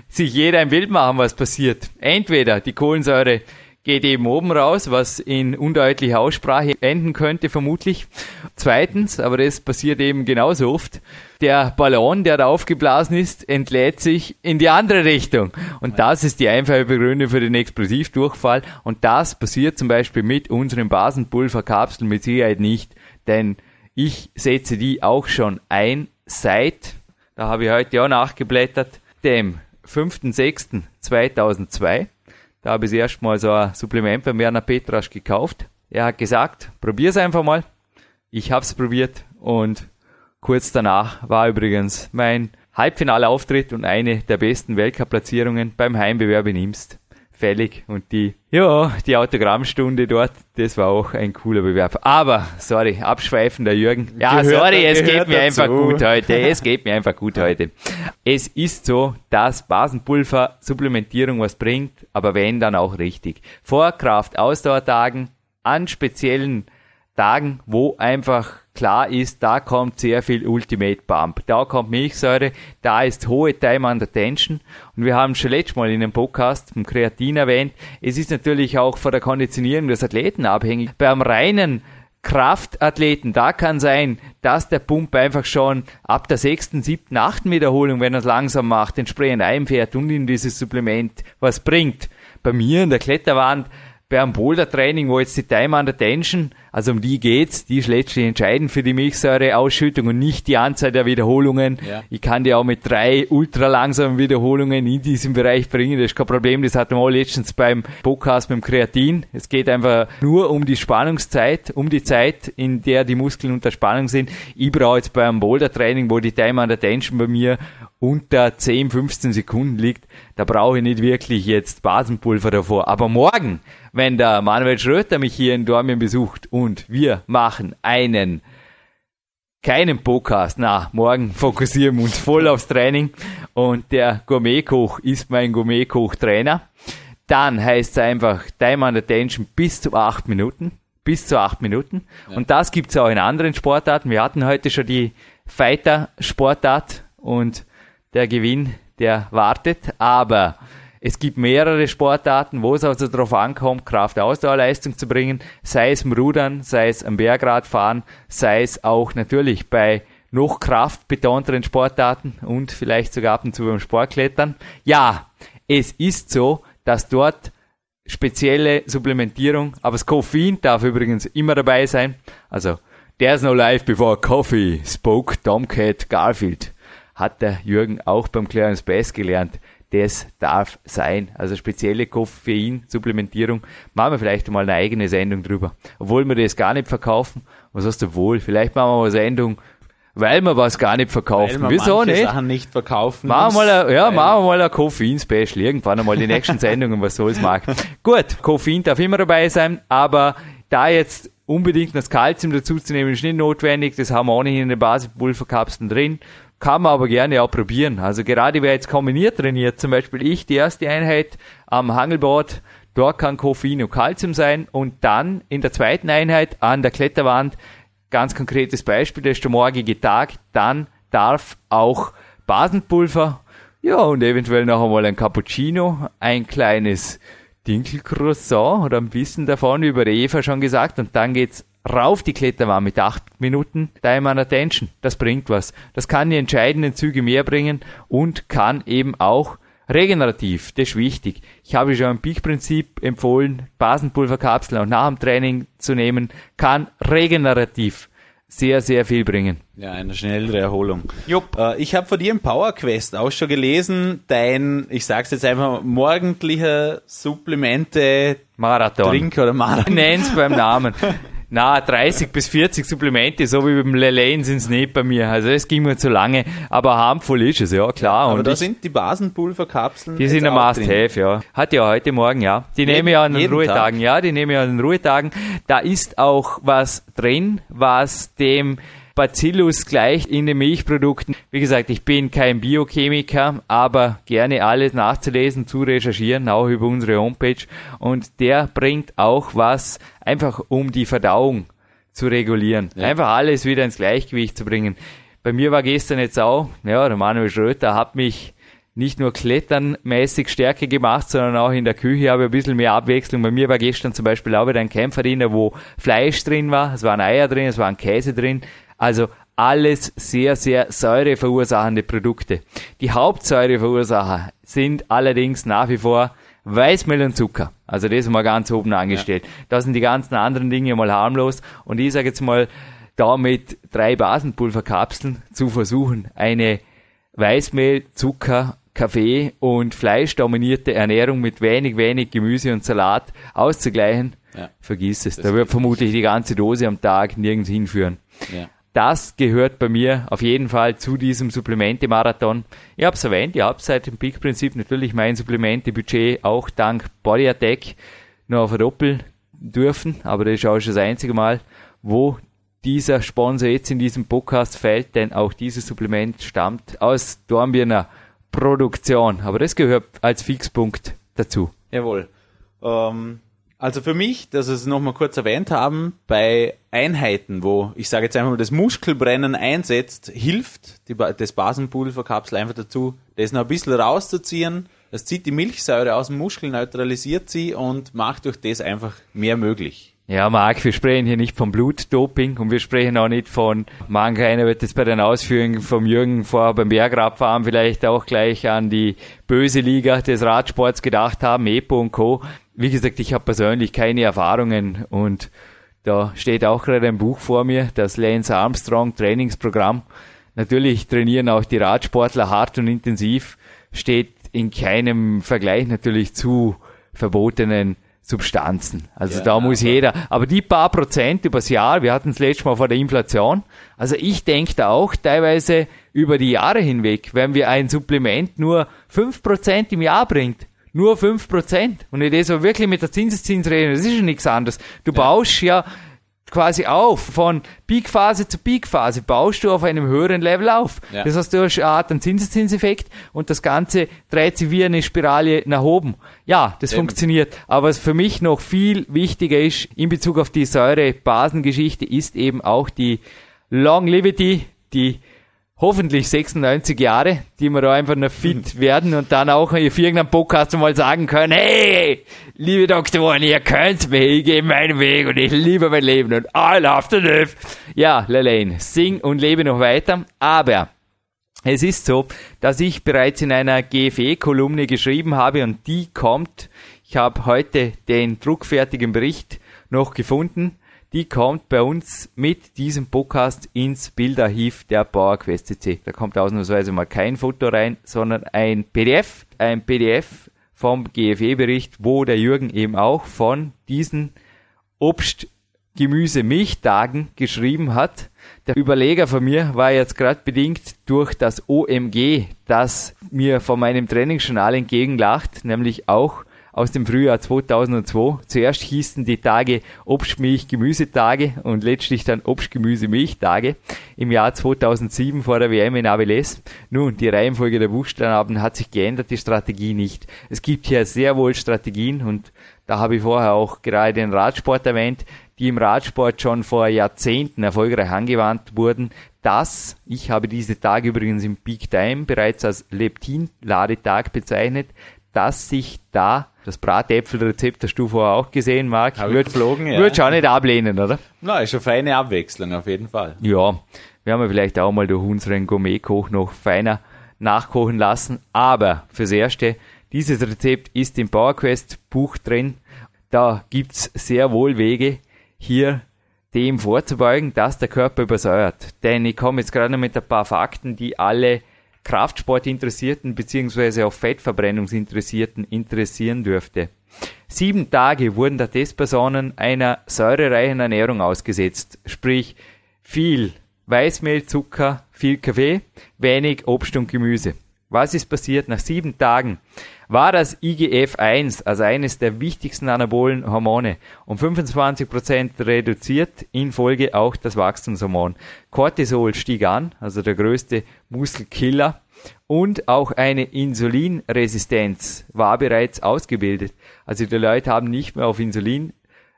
sich jeder ein Bild machen, was passiert. Entweder die Kohlensäure geht eben oben raus, was in undeutlicher Aussprache enden könnte vermutlich. Zweitens, aber das passiert eben genauso oft, der Ballon, der da aufgeblasen ist, entlädt sich in die andere Richtung. Und das ist die einfache Begründung für den Explosivdurchfall. Und das passiert zum Beispiel mit unseren Basenpulverkapseln mit Sicherheit nicht, denn ich setze die auch schon ein seit, da habe ich heute auch nachgeblättert, dem 5.6.2002. Da habe ich erst mal so ein Supplement bei Werner Petrasch gekauft. Er hat gesagt, probier's einfach mal. Ich hab's probiert und kurz danach war übrigens mein Halbfinalauftritt und eine der besten Weltcup-Platzierungen beim Heimbewerb in Imst fällig und die, ja, die Autogrammstunde dort, das war auch ein cooler Bewerb. Aber, sorry, abschweifender Jürgen. Ja, gehört, sorry, es geht mir dazu. einfach gut heute. Es geht mir einfach gut heute. Es ist so, dass Basenpulver Supplementierung was bringt, aber wenn, dann auch richtig. Vor Kraft-Ausdauertagen an speziellen Tagen, wo einfach klar ist, da kommt sehr viel Ultimate Pump, da kommt Milchsäure, da ist hohe Time under Tension und wir haben schon letztes Mal in einem Podcast vom Kreatin erwähnt, es ist natürlich auch von der Konditionierung des Athleten abhängig. Beim reinen Kraftathleten, da kann sein, dass der Pump einfach schon ab der sechsten, siebten, achten Wiederholung, wenn er es langsam macht, entsprechend einfährt und in dieses Supplement was bringt. Bei mir in der Kletterwand beim Boulder-Training, wo jetzt die Time under Tension, also um die geht's, die ist letztlich entscheidend für die Milchsäureausschüttung und nicht die Anzahl der Wiederholungen. Ja. Ich kann die auch mit drei ultra langsamen Wiederholungen in diesem Bereich bringen, das ist kein Problem, das hatten wir auch letztens beim Podcast mit dem Kreatin. Es geht einfach nur um die Spannungszeit, um die Zeit, in der die Muskeln unter Spannung sind. Ich brauche jetzt beim Boulder-Training, wo die Time under Tension bei mir unter 10, 15 Sekunden liegt, da brauche ich nicht wirklich jetzt Basenpulver davor. Aber morgen, wenn der Manuel Schröter mich hier in Dormien besucht und wir machen einen keinen Podcast. Na, morgen fokussieren wir uns voll aufs Training und der Gourmetkoch ist mein Gourmetkoch-Trainer. Dann heißt es einfach Time under Tension bis zu acht Minuten. Bis zu acht Minuten. Ja. Und das gibt's auch in anderen Sportarten. Wir hatten heute schon die Fighter-Sportart und der Gewinn, der wartet. Aber es gibt mehrere Sportarten, wo es also darauf ankommt, Kraft-Ausdauerleistung zu bringen, sei es im Rudern, sei es am Bergradfahren, sei es auch natürlich bei noch kraftbetonteren Sportarten und vielleicht sogar ab und zu beim Sportklettern. Ja, es ist so, dass dort spezielle Supplementierung, aber das Koffein darf übrigens immer dabei sein. Also, there's no life before coffee, spoke Tomcat Garfield hat der Jürgen auch beim Clarence Bass gelernt. Das darf sein. Also spezielle Koffein-Supplementierung. Machen wir vielleicht mal eine eigene Sendung drüber. Obwohl wir das gar nicht verkaufen. Was hast du wohl? Vielleicht machen wir mal eine Sendung, weil wir was gar nicht verkaufen. Wieso nicht? Sachen nicht verkaufen. Machen wir mal, ein, ja, machen wir mal ein Koffein-Special. Irgendwann einmal die nächsten Sendungen, was soll's mag. Gut, Koffein darf immer dabei sein, aber da jetzt unbedingt das Kalzium dazu zu nehmen, ist nicht notwendig. Das haben wir auch nicht in den Basispulverkapseln drin. Kann man aber gerne auch probieren. Also gerade wer jetzt kombiniert trainiert, zum Beispiel ich, die erste Einheit am Hangelboard, Dort kann Koffein und Calcium sein und dann in der zweiten Einheit an der Kletterwand, ganz konkretes Beispiel, das ist der morgige Tag, dann darf auch Basenpulver, ja, und eventuell noch einmal ein Cappuccino, ein kleines Dinkelcroissant oder ein bisschen davon über Eva schon gesagt und dann geht's rauf die Kletterwand mit acht Minuten Time and Attention. Das bringt was. Das kann die entscheidenden Züge mehr bringen und kann eben auch regenerativ, das ist wichtig. Ich habe schon im Peak-Prinzip empfohlen, Basenpulverkapseln auch nach dem Training zu nehmen, kann regenerativ sehr, sehr viel bringen. Ja, eine schnellere Erholung. Jupp. Äh, ich habe von dir im Power Quest auch schon gelesen, dein, ich sag's jetzt einfach, morgendlicher Supplemente Marathon. Trink oder Marathon. Nenn's beim Namen. Na, 30 bis 40 Supplemente, so wie beim Lelaine sind es nicht bei mir. Also es ging mir zu lange, aber harmvoll ist es, ja klar. Aber und da ich, sind die Basenpulverkapseln. die sind ein Must-Have, ja. Hat ja heute Morgen, ja. Die nehme ich an den Ruhetagen, ja, die nehme ich an den Ruhetagen. Da ist auch was drin, was dem Bacillus gleich in den Milchprodukten. Wie gesagt, ich bin kein Biochemiker, aber gerne alles nachzulesen, zu recherchieren, auch über unsere Homepage. Und der bringt auch was, einfach um die Verdauung zu regulieren. Einfach alles wieder ins Gleichgewicht zu bringen. Bei mir war gestern jetzt auch, ja, der Manuel Schröter hat mich nicht nur kletternmäßig stärker gemacht, sondern auch in der Küche habe ich ein bisschen mehr Abwechslung. Bei mir war gestern zum Beispiel auch wieder ein Kämpferdiener, wo Fleisch drin war, es waren Eier drin, es waren Käse drin. Also alles sehr, sehr säureverursachende Produkte. Die Hauptsäureverursacher sind allerdings nach wie vor Weißmehl und Zucker. Also das mal ganz oben angestellt. Da sind die ganzen anderen Dinge mal harmlos. Und ich sage jetzt mal, da mit drei Basenpulverkapseln zu versuchen, eine Weißmehl, Zucker, Kaffee und Fleisch dominierte Ernährung mit wenig, wenig Gemüse und Salat auszugleichen, Ja. vergiss es. Da wird vermutlich die ganze Dose am Tag nirgends hinführen. Ja. Das gehört bei mir auf jeden Fall zu diesem Supplemente-Marathon. Ich habe es erwähnt, ich habe seit dem Peak-Prinzip natürlich mein Supplemente-Budget auch dank Body Attack noch verdoppeln dürfen, aber das ist auch schon das einzige Mal, wo dieser Sponsor jetzt in diesem Podcast fällt, denn auch dieses Supplement stammt aus Dornbirner Produktion. Aber das gehört als Fixpunkt dazu. Jawohl. Ähm, also für mich, dass wir es nochmal kurz erwähnt haben, bei Einheiten, wo ich sage jetzt einfach mal das Muskelbrennen einsetzt, hilft die, das Basenpulverkapsel einfach dazu, das noch ein bisschen rauszuziehen. Das zieht die Milchsäure aus dem Muskel, neutralisiert sie und macht durch das einfach mehr möglich. Ja, Marc, wir sprechen hier nicht von Blutdoping und wir sprechen auch nicht von, manch einer wird jetzt bei den Ausführungen vom Jürgen vor beim Bergradfahren vielleicht auch gleich an die böse Liga des Radsports gedacht haben, EPO und Co. Wie gesagt, ich habe persönlich keine Erfahrungen und da steht auch gerade ein Buch vor mir, das Lance Armstrong Trainingsprogramm. Natürlich trainieren auch die Radsportler hart und intensiv, steht in keinem Vergleich natürlich zu verbotenen Substanzen. Also Ja, da muss aber- jeder, aber die paar Prozent übers Jahr, wir hatten es letztes Mal vor der Inflation, also ich denke da auch teilweise über die Jahre hinweg, wenn wir ein Supplement nur 5% im Jahr bringt, nur 5%, und ich das aber wirklich mit der Zinseszinsrede, das ist ja nichts anderes. Du baust ja quasi auf, von Peakphase zu Peakphase, baust du auf einem höheren Level auf. Ja. Das heißt, du hast eine Art einen Zinseszinseffekt und das Ganze dreht sich wie eine Spirale nach oben. Ja, das Eben. funktioniert. Aber was für mich noch viel wichtiger ist, in Bezug auf die Säure-Basengeschichte, ist eben auch die Longevity, die hoffentlich 96 Jahre, die wir da einfach noch fit werden und dann auch auf irgendeinem Podcast mal sagen können, hey, liebe Doktoren, ihr könnt mir, ich gehe meinen Weg und ich liebe mein Leben und I love to live. Ja, Lelaine, sing und lebe noch weiter, aber es ist so, dass ich bereits in einer GFE-Kolumne geschrieben habe und die kommt, ich habe heute den druckfertigen Bericht noch gefunden, die kommt bei uns mit diesem Podcast ins Bildarchiv der PowerQuest CC. Da kommt ausnahmsweise mal kein Foto rein, sondern ein PDF, ein PDF vom GFE-Bericht, wo der Jürgen eben auch von diesen Obst, Gemüse, Milchtagen geschrieben hat. Der Überleger von mir war jetzt gerade bedingt durch das OMG, das mir von meinem Trainingsjournal entgegenlacht, nämlich auch aus dem Frühjahr 2002. Zuerst hießen die Tage Obst, Milch, Gemüsetage und letztlich dann Obst, Gemüse, Milchtage im Jahr 2007 vor der WM in Avilés. Nun, die Reihenfolge der Buchstaben hat sich geändert, die Strategie nicht. Es gibt hier sehr wohl Strategien und Da habe ich vorher auch gerade den Radsport erwähnt, die im Radsport schon vor Jahrzehnten erfolgreich angewandt wurden. Das, ich habe diese Tage übrigens im Peak Time bereits als Leptin-Ladetag bezeichnet, dass sich da das Bratäpfelrezept hast du vorher auch gesehen, Marc. Hab ich geflogen, ja. Würdest du auch nicht ablehnen, oder? Na, ist eine feine Abwechslung, auf jeden Fall. Ja, wir haben ja vielleicht auch mal durch unseren Gourmet-Koch noch feiner nachkochen lassen. Aber fürs Erste, dieses Rezept ist im PowerQuest Buch drin. Da gibt's sehr wohl Wege, hier dem vorzubeugen, dass der Körper übersäuert. Denn ich komme jetzt gerade mit ein paar Fakten, die alle Kraftsportinteressierten bzw. auch Fettverbrennungsinteressierten interessieren dürfte. Sieben Tage wurden der Testpersonen einer säurereichen Ernährung ausgesetzt, sprich viel Weißmehl, Zucker, viel Kaffee, wenig Obst und Gemüse. Was ist passiert nach sieben Tagen? War das IGF-1, also eines der wichtigsten anabolen Hormone, um 25% reduziert, in Folge auch das Wachstumshormon. Cortisol stieg an, also der größte Muskelkiller, und auch eine Insulinresistenz war bereits ausgebildet. Also die Leute haben nicht mehr auf Insulin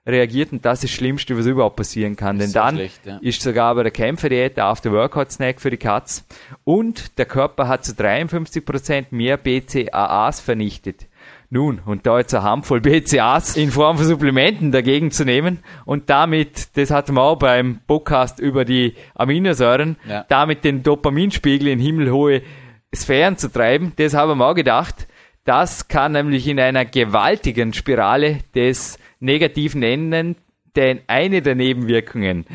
reagiert und das ist das Schlimmste, was überhaupt passieren kann. Denn dann schlecht, ja. ist sogar bei der Kämpferdiät der After-Workout-Snack für die Katz und der Körper hat zu 53% mehr BCAAs vernichtet. Nun, und da jetzt eine Handvoll BCAAs in Form von Supplementen dagegen zu nehmen und damit, das hatten wir auch beim Podcast über die Aminosäuren, ja. damit den Dopaminspiegel in himmelhohe Sphären zu treiben, das haben wir auch gedacht. Das kann nämlich in einer gewaltigen Spirale des negativen enden, denn eine der Nebenwirkungen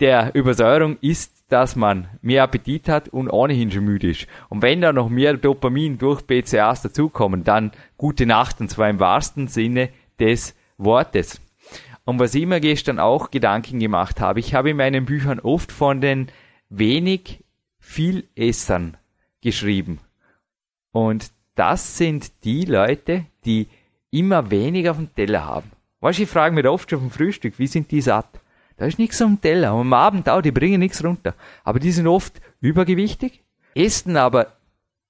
der Übersäuerung ist, dass man mehr Appetit hat und ohnehin schon müde ist. Und wenn da noch mehr Dopamin durch BCAs dazukommen, dann gute Nacht und zwar im wahrsten Sinne des Wortes. Und was ich mir gestern auch Gedanken gemacht habe, ich habe in meinen Büchern oft von den wenig viel Essern geschrieben. Und das sind die Leute, die immer weniger auf dem Teller haben. Weißt du, ich frage mich oft schon vom Frühstück, wie sind die satt? Da ist nichts am Teller. Und am Abend auch, die bringen nichts runter. Aber die sind oft übergewichtig, essen aber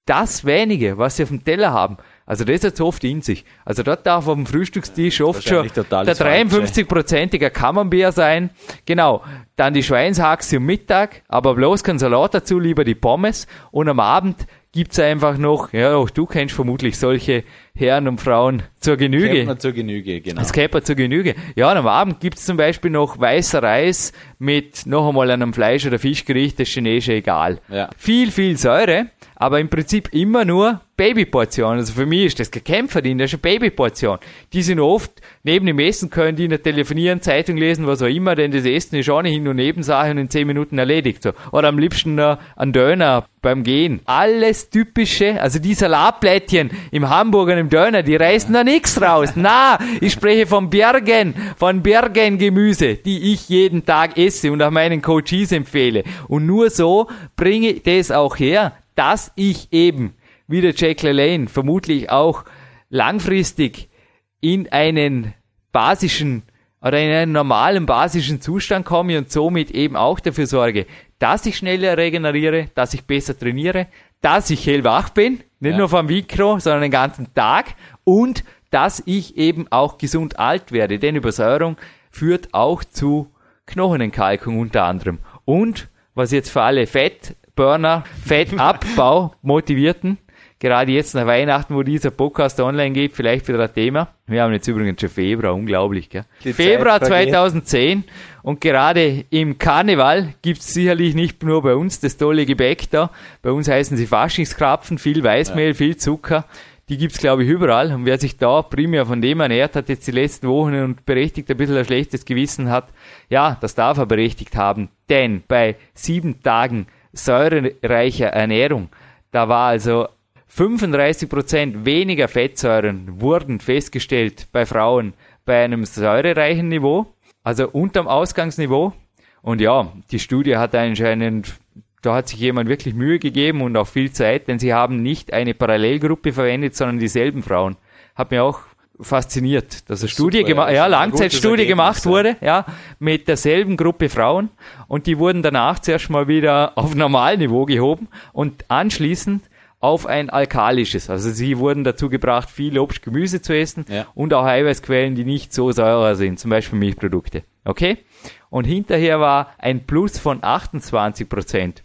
das wenige, was sie auf dem Teller haben. Also das hat oft in sich. Also dort darf auf dem Frühstückstisch ja, oft schon der 53-prozentige Camembert sein. Genau. Dann die Schweinshaxe am Mittag, aber bloß kein Salat dazu, lieber die Pommes. Und am Abend gibt's einfach noch, ja, auch du kennst vermutlich solche Herren und Frauen zur Genüge. Man zur Genüge, genau. Das man zur Genüge. Ja, und am Abend gibt's zum Beispiel noch weißer Reis mit noch einmal einem Fleisch- oder Fischgericht, das chinesische egal. Ja. Viel, viel Säure, aber im Prinzip immer nur Babyportionen. Also für mich ist das kein Kämpferdien, das ist eine Babyportion. Die sind oft, neben dem Essen können die nicht telefonieren, Zeitung lesen, was auch immer, denn das Essen ist ohnehin nur Nebensache und in 10 Minuten erledigt. So. Oder am liebsten noch ein Döner beim Gehen. Alles typische, also die Salatplättchen im Hamburger und im Döner, die reißen da nichts raus. Na, ich spreche von Bergen, von Bergen-Gemüse, die ich jeden Tag esse und auch meinen Coaches empfehle. Und nur so bringe ich das auch her, dass ich eben wie der Jack LaLanne vermutlich auch langfristig in einen basischen oder in einen normalen basischen Zustand komme und somit eben auch dafür sorge, dass ich schneller regeneriere, dass ich besser trainiere, dass ich hellwach bin, nicht ja. nur vom Mikro, sondern den ganzen Tag und dass ich eben auch gesund alt werde, denn Übersäuerung führt auch zu Knochenentkalkung unter anderem. Und was jetzt für alle Fettburner, Fettabbau motivierten, gerade jetzt nach Weihnachten, wo dieser Podcast online geht, vielleicht wieder ein Thema. Wir haben jetzt übrigens schon Februar, unglaublich, gell? Die Februar 2010 und gerade im Karneval gibt's sicherlich nicht nur bei uns das tolle Gebäck da. Bei uns heißen sie Faschingskrapfen, viel Weißmehl, ja. viel Zucker. Die gibt's glaube ich überall. Und wer sich da primär von dem ernährt hat, jetzt die letzten Wochen und berechtigt ein bisschen ein schlechtes Gewissen hat, ja, das darf er berechtigt haben. Denn bei sieben Tagen säurereicher Ernährung, da war also 35% weniger Fettsäuren wurden festgestellt bei Frauen bei einem säurereichen Niveau, also unterm Ausgangsniveau. Und ja, die Studie hat anscheinend, da hat sich jemand wirklich Mühe gegeben und auch viel Zeit, denn sie haben nicht eine Parallelgruppe verwendet, sondern dieselben Frauen. Hat mir auch fasziniert, dass eine Studie gemacht, ja, Langzeitstudie gemacht wurde, ja, mit derselben Gruppe Frauen und die wurden danach zuerst mal wieder auf Normalniveau gehoben und anschließend auf ein alkalisches. Also sie wurden dazu gebracht, viel Obst, Gemüse zu essen Ja. und auch Eiweißquellen, die nicht so sauer sind, zum Beispiel Milchprodukte. Okay? Und hinterher war ein Plus von 28 Prozent.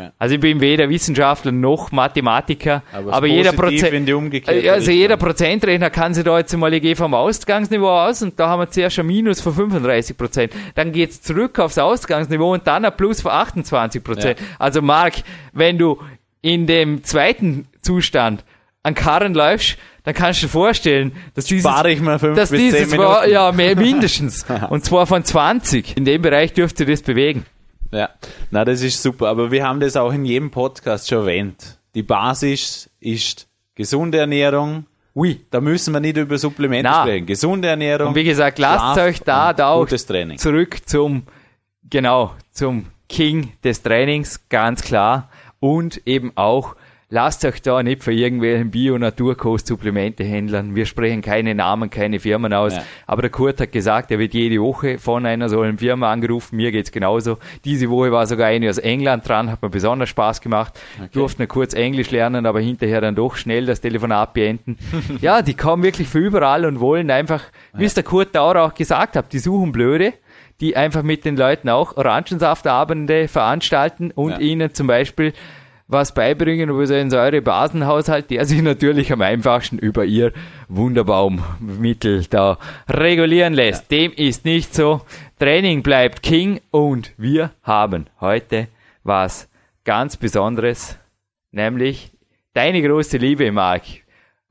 Ja. Also ich bin weder Wissenschaftler noch Mathematiker, Aber aber, es jeder Prozent, also jeder Prozentrechner kann sich da jetzt mal, ich gehe vom Ausgangsniveau aus und da haben wir zuerst ein Minus von 35 Prozent. Dann geht's zurück aufs Ausgangsniveau und dann ein Plus von 28 Prozent. Ja. Also Marc, wenn du in dem zweiten Zustand an Karren läufst, dann kannst du dir vorstellen, dass dieses, Spare ich mir fünf dass bis dieses zehn war, Minuten. ja, mehr mindestens. und zwar von 20. In dem Bereich dürfte das bewegen. Ja, na, das ist super. Aber wir haben das auch in jedem Podcast schon erwähnt. Die Basis ist gesunde Ernährung. Ui. Da müssen wir nicht über Supplemente Na. sprechen. Gesunde Ernährung. Und wie gesagt, lasst Schlaf euch da, da auch zurück zum, genau, zum King des Trainings, ganz klar. Und eben auch, lasst euch da nicht für irgendwelchen Bio-Naturkost-Supplemente-Händlern. Wir sprechen keine Namen, keine Firmen aus. Ja. Aber der Kurt hat gesagt, er wird jede Woche von einer solchen Firma angerufen. Mir geht's genauso. Diese Woche war sogar eine aus England dran, hat mir besonders Spaß gemacht. Durfte nur kurz Englisch lernen, aber hinterher dann doch schnell das Telefonat beenden. ja, die kommen wirklich für überall und wollen einfach, wie es der Kurt Dauer auch gesagt hat, die suchen Blöde, die einfach mit den Leuten auch Orangensaftabende veranstalten und Ja. ihnen zum Beispiel was beibringen über so einen Säurebasenhaushalt, der sich natürlich am einfachsten über ihr Wunderbaummittel da regulieren lässt. Dem ist nicht so. Training bleibt King und wir haben heute was ganz Besonderes, nämlich deine große Liebe, Marc.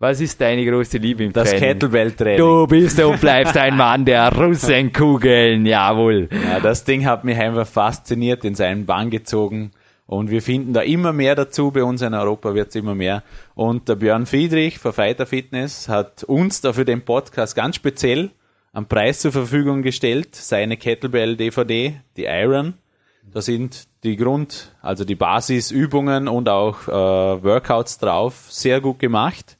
Was ist deine große Liebe im das Training? Kettlebell-Training. Du bist und bleibst ein Mann der Russenkugeln, jawohl. Ja, das Ding hat mich einfach fasziniert, in seinen Bann gezogen. Und wir finden da immer mehr dazu. Bei uns in Europa wird es immer mehr. Und der Björn Friedrich von Fighter Fitness hat uns da für den Podcast ganz speziell am Preis zur Verfügung gestellt. Seine Kettlebell DVD, die Iron. Da sind die Grund, also die Basisübungen und auch äh, Workouts drauf. Sehr gut gemacht.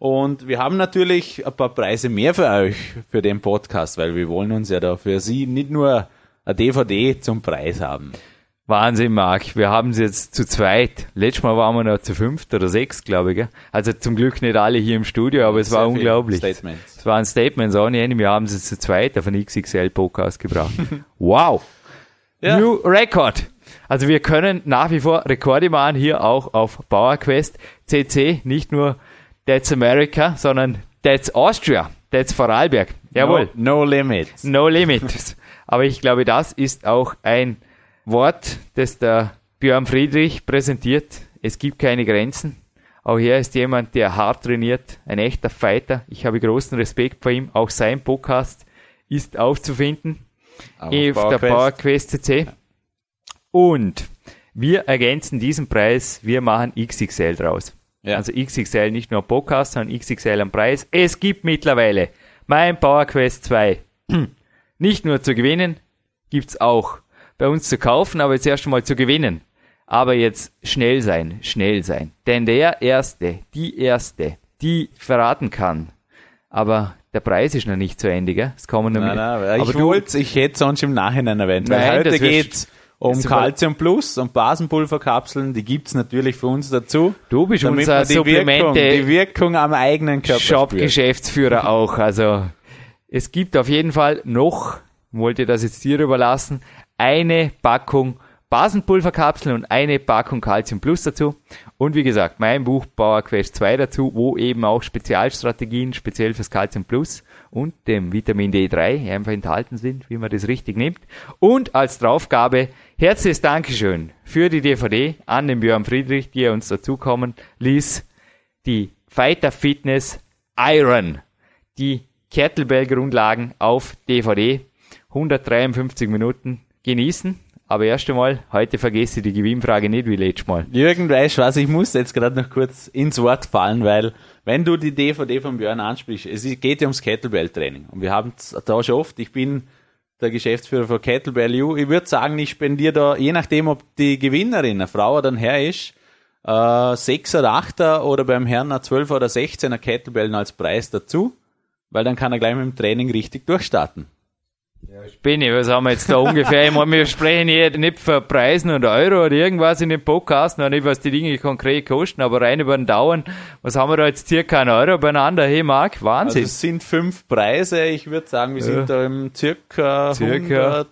Und wir haben natürlich ein paar Preise mehr für euch für den Podcast, weil wir wollen uns ja da für Sie nicht nur eine DVD zum Preis haben. Wahnsinn, Marc. Wir haben sie jetzt zu zweit. Letztes Mal waren wir noch zu fünft oder sechs, glaube ich. gell? Also zum Glück nicht alle hier im Studio, aber es war Sehr viele unglaublich. Statements. Es waren Statements ohne Ende. Wir haben sie zu zweit auf einen XXL-Podcast gebracht. wow. Ja. New Record. Also wir können nach wie vor Rekorde machen hier auch auf PowerQuest CC. Nicht nur That's America, sondern That's Austria. That's Vorarlberg. Jawohl. No, no limits. No limit. Aber ich glaube, das ist auch ein Wort, das der Björn Friedrich präsentiert. Es gibt keine Grenzen. Auch er ist jemand, der hart trainiert, ein echter Fighter. Ich habe großen Respekt vor ihm. Auch sein Podcast ist aufzufinden auf der PowerQuest. PowerQuest CC. Und wir ergänzen diesen Preis, wir machen XXL draus. Ja. Also XXL nicht nur Podcast, sondern XXL am Preis. Es gibt mittlerweile mein PowerQuest 2. Nicht nur zu gewinnen, gibt's auch bei uns zu kaufen, aber jetzt erst einmal zu gewinnen. Aber jetzt schnell sein, schnell sein. Denn der Erste, die Erste, die verraten kann, aber der Preis ist noch nicht zu Ende, gell? Es kommen noch Nein, nein, aber ich, wollte, ich hätte sonst im Nachhinein erwähnt. Weil Nein, heute wirst- geht's um Calcium Plus und Basenpulverkapseln. Die gibt's natürlich für uns dazu. Du bist unser die Wirkung, die Wirkung am eigenen Körper. Shop-Geschäftsführer auch. Also es gibt auf jeden Fall noch, wollte das jetzt dir überlassen, eine Packung Basenpulverkapseln und eine Packung Calcium Plus dazu. Und wie gesagt, mein Buch Power Quest 2 dazu, wo eben auch Spezialstrategien speziell fürs Calcium Plus und dem Vitamin D3 einfach enthalten sind, wie man das richtig nimmt. Und als Draufgabe herzliches Dankeschön für die DVD an den Björn Friedrich, die er uns dazukommen ließ. Die Fighter Fitness Iron. Die Kettlebell-Grundlagen auf DVD. 153 Minuten genießen. Aber erst einmal, heute vergesse ich die Gewinnfrage nicht wie letztes Mal. Jürgen, weißt du was, ich muss jetzt gerade noch kurz ins Wort fallen, weil wenn du die DVD von Björn ansprichst, es geht ja ums Kettlebell-Training. Und wir haben es da schon oft, ich bin der Geschäftsführer von Kettlebell U. Ich würde sagen, ich spendiere da, je nachdem, ob die Gewinnerin eine Frau oder ein Herr ist, äh, 6er, 8er oder beim Herrn eine 12 oder 16er Kettlebellen als Preis dazu, weil dann kann er gleich mit dem Training richtig durchstarten. Benni, was haben wir jetzt da ungefähr? Ich meine, wir sprechen hier nicht für Preisen und Euro oder irgendwas in dem Podcast, noch nicht, was die Dinge konkret kosten, aber rein über den Dauern, was haben wir da jetzt circa einen Euro beieinander? Hey Marc, Wahnsinn. Also es sind fünf Preise, ich würde sagen, wir sind da im circa, Circa. 130,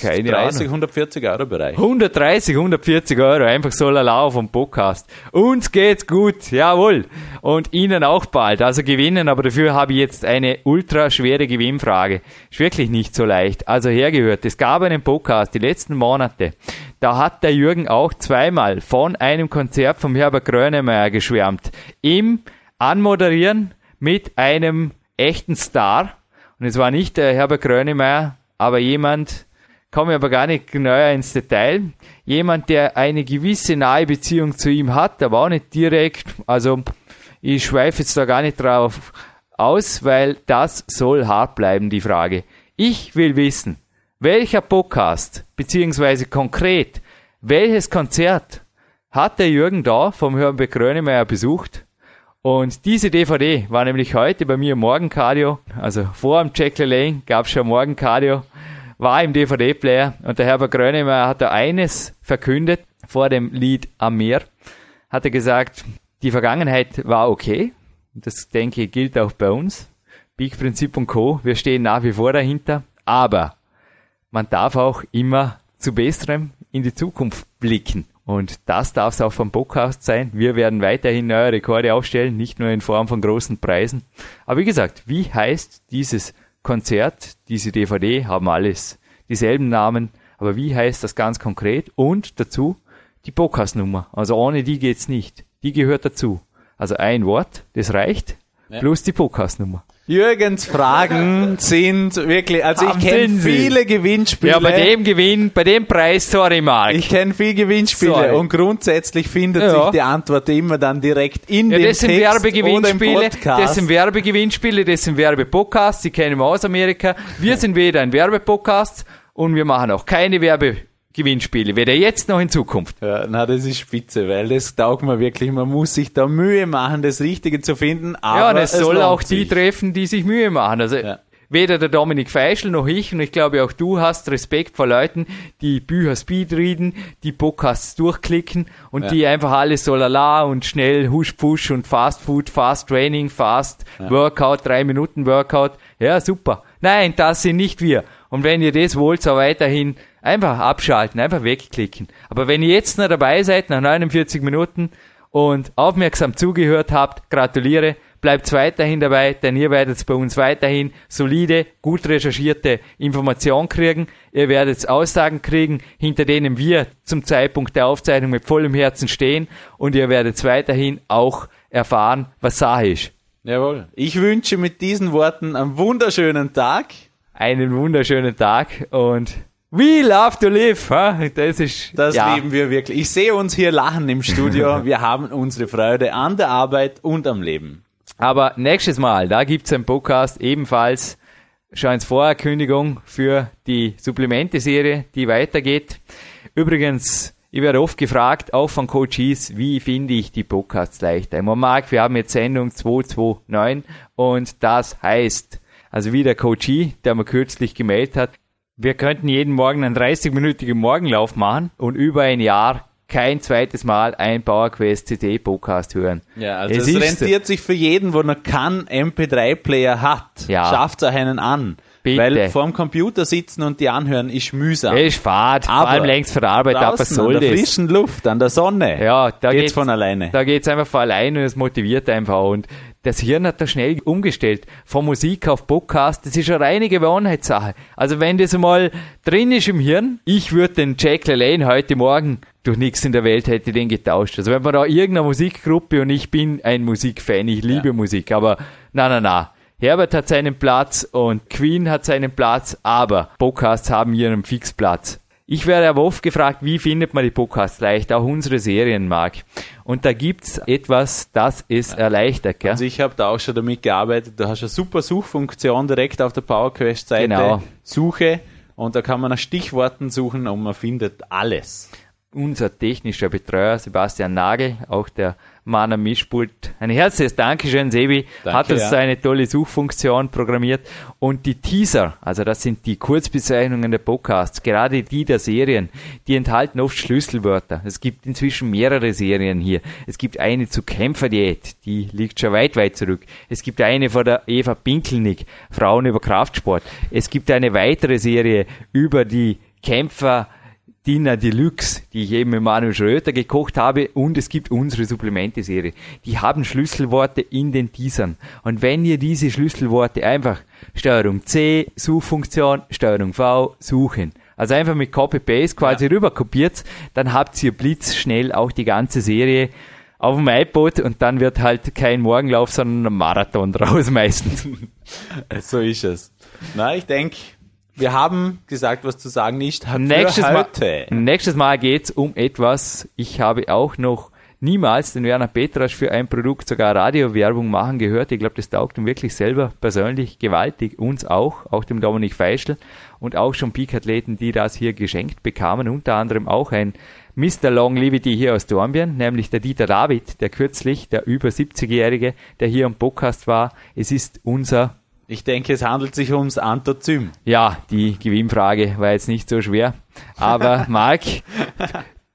Keine Ahnung. 140 Euro Bereich. 130, 140 Euro, einfach so lala vom Podcast. Uns geht's gut, jawohl. Und Ihnen auch bald. Also gewinnen, aber dafür habe ich jetzt eine ultra schwere Gewinnfrage. Ist wirklich nicht so leicht. Also hergehört, es gab einen Podcast die letzten Monate. Da hat der Jürgen auch zweimal von einem Konzert vom Herbert Grönemeyer geschwärmt. Im Anmoderieren mit einem echten Star. Und es war nicht der Herbert Grönemeyer, aber jemand, komme aber gar nicht näher ins Detail. Jemand, der eine gewisse nahe Beziehung zu ihm hat, aber auch nicht direkt. Also ich schweife jetzt da gar nicht drauf aus, weil das soll hart bleiben, die Frage. Ich will wissen, welcher Podcast, beziehungsweise konkret, welches Konzert hat der Jürgen da vom Herbert Grönemeyer besucht? Und diese DVD war nämlich heute bei mir Morgencardio, also vor dem Jack Lane gab es schon Morgencardio war im DVD-Player und der Herbert Grönemeyer hat da eines verkündet vor dem Lied Am Meer. Hat er gesagt, die Vergangenheit war okay. Das denke ich gilt auch bei uns. Big Prinzip und Co. Wir stehen nach wie vor dahinter. Aber man darf auch immer zu Besserem in die Zukunft blicken. Und das darf es auch vom Podcast sein. Wir werden weiterhin neue Rekorde aufstellen, nicht nur in Form von großen Preisen. Aber wie gesagt, wie heißt dieses Konzert, diese DVD haben alles dieselben Namen, aber wie heißt das ganz konkret? Und dazu die Podcast-Nummer. Also ohne die geht's nicht. Die gehört dazu. Also ein Wort, das reicht, Ja. plus die Podcast-Nummer. Jürgens Fragen sind wirklich, also ich kenne viele Gewinnspiele. Ja, bei dem Gewinn, bei dem Preis, sorry Mark. ich kenne viele Gewinnspiele Sorry. und grundsätzlich findet Ja. sich die Antwort immer dann direkt in ja, dem das sind Text oder im Werbegewinnspiele, Podcast. das sind Werbegewinnspiele, das sind Werbepodcasts, die kennen wir aus Amerika. Wir sind weder ein Werbepodcast und wir machen auch keine Werbegewinnspiele, weder jetzt noch in Zukunft. Ja, na, das ist spitze, weil das taugt mir wirklich. Man muss sich da Mühe machen, das Richtige zu finden. Aber Ja, und es soll auch die sich. treffen, die sich Mühe machen. Also Ja. weder der Dominik Feischl noch ich, und ich glaube auch du hast Respekt vor Leuten, die Bücher Speed readen, die Podcasts durchklicken und Ja. die einfach alles so lala und schnell Husch Push und Fast Food, Fast Training, Fast Workout, drei Minuten Workout. Ja, super. Nein, das sind nicht wir. Und wenn ihr das wollt, so weiterhin einfach abschalten, einfach wegklicken. Aber wenn ihr jetzt noch dabei seid, nach 49 Minuten und aufmerksam zugehört habt, gratuliere, bleibt weiterhin dabei, denn ihr werdet bei uns weiterhin solide, gut recherchierte Informationen kriegen. Ihr werdet Aussagen kriegen, hinter denen wir zum Zeitpunkt der Aufzeichnung mit vollem Herzen stehen und ihr werdet weiterhin auch erfahren, was Sache ist. Jawohl. Ich wünsche mit diesen Worten einen wunderschönen Tag. Einen wunderschönen Tag und we love to live. ha? Das ist Das ja. lieben wir wirklich. Ich sehe uns hier lachen im Studio. wir haben unsere Freude an der Arbeit und am Leben. Aber nächstes Mal, da gibt's einen Podcast ebenfalls schon als Vorankündigung für die Supplemente-Serie, die weitergeht. Übrigens, ich werde oft gefragt, auch von Coaches, wie finde ich die Podcasts leichter? Ich meine, Marc, wir haben jetzt Sendung 229 und das heißt, also wie der Coachie, der mir kürzlich gemeldet hat, wir könnten jeden Morgen einen 30-minütigen Morgenlauf machen und über ein Jahr kein zweites Mal ein PowerQuest CD Podcast hören. Ja, also Es es, rentiert sich für jeden, wo noch keinen MP3-Player hat. Ja. Schafft euch einen an. Bitte. Weil vorm Computer sitzen und die anhören ist mühsam. Es ist vor Aber allem längst von der Arbeit ab, was soll an der das? frischen Luft, an der Sonne. Ja, da geht's von alleine. Da geht's einfach von alleine und es motiviert einfach. Und das Hirn hat da schnell umgestellt. Von Musik auf Podcast, das ist eine reine Gewohnheitssache. Also wenn das mal drin ist im Hirn, ich würde den Jack LaLanne heute Morgen durch nichts in der Welt hätte den getauscht. Also wenn man da irgendeine Musikgruppe und ich bin ein Musikfan, ich liebe Ja. Musik, aber na na na. Herbert hat seinen Platz und Queen hat seinen Platz, aber Podcasts haben ihren Fixplatz. Ich werde aber oft gefragt, wie findet man die Podcasts leicht, auch unsere Serien, Marc. Und da gibt's etwas, das es erleichtert, gell? Also ich habe da auch schon damit gearbeitet. Du hast eine super Suchfunktion direkt auf der PowerQuest-Seite. Genau. Suche und da kann man nach Stichworten suchen und man findet alles. Unser technischer Betreuer Sebastian Nagel, auch der Mann am Mischpult. Ein herzliches Dankeschön, Sebi. Danke, hat uns ja. eine tolle Suchfunktion programmiert. Und die Teaser, also das sind die Kurzbezeichnungen der Podcasts, gerade die der Serien, die enthalten oft Schlüsselwörter. Es gibt inzwischen mehrere Serien hier. Es gibt eine zu Kämpferdiät, die liegt schon weit, weit zurück. Es gibt eine von der Eva Pinkelnick, Frauen über Kraftsport. Es gibt eine weitere Serie über die Kämpfer Dinner Deluxe, die ich eben mit Manuel Schröter gekocht habe und es gibt unsere Supplemente-Serie. Die haben Schlüsselworte in den Teasern. Und wenn ihr diese Schlüsselworte einfach Steuerung C, Suchfunktion, Steuerung V, suchen, also einfach mit Copy-Paste quasi rüber kopiert, dann habt ihr blitzschnell auch die ganze Serie auf dem iPod und dann wird halt kein Morgenlauf, sondern ein Marathon draus meistens. So ist es. Na, ich denke, wir haben gesagt, was zu sagen ist. Für Nächstes Mal, nächstes Mal geht's um etwas. Ich habe auch noch niemals den Werner Petrasch für ein Produkt sogar Radiowerbung machen gehört. Ich glaube, das taugt ihm wirklich selber persönlich gewaltig. Uns auch, auch dem Dominik Feischl und auch schon Peak-Athleten, die das hier geschenkt bekamen. Unter anderem auch ein Mr. Longevity hier aus Dornbirn, nämlich der Dieter David, der kürzlich, der über 70-Jährige, der hier am Podcast war. Es ist unser Ich denke, es handelt sich ums Antozym. ja, die Gewinnfrage war jetzt nicht so schwer. Aber Marc,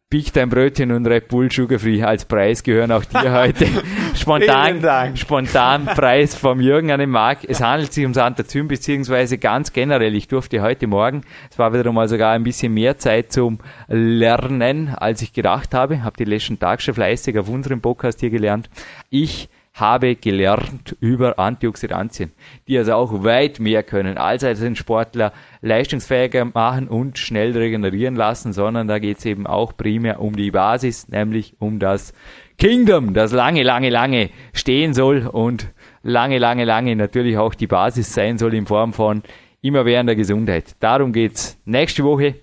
Pick dein Brötchen und Red Bull Sugar Free als Preis gehören auch dir heute. Spontan, Dank. spontan Preis vom Jürgen an den Marc. Es handelt sich um Santazym, beziehungsweise ganz generell. Ich durfte heute Morgen, es war wieder mal sogar ein bisschen mehr Zeit zum Lernen, als ich gedacht habe. Habe die letzten Tag schon fleißig auf unserem Podcast hier gelernt. Ich habe gelernt über Antioxidantien, die also auch weit mehr können, als als den Sportler leistungsfähiger machen und schnell regenerieren lassen, sondern da geht es eben auch primär um die Basis, nämlich um das Kingdom, das lange, lange, lange stehen soll und lange, lange, lange natürlich auch die Basis sein soll in Form von immerwährender Gesundheit. Darum geht's nächste Woche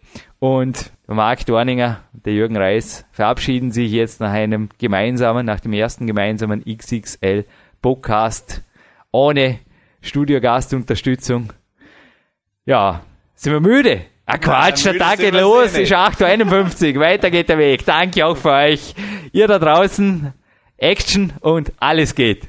und Marc Dorninger und der Jürgen Reis verabschieden sich jetzt nach einem gemeinsamen, nach dem ersten gemeinsamen XXL Podcast ohne Studiogastunterstützung. Ja, sind wir müde? Ah Quatsch, der Tag geht wir los, ist 8.51 Uhr, weiter geht der Weg. Danke auch für euch. Ihr da draußen, Action und alles geht.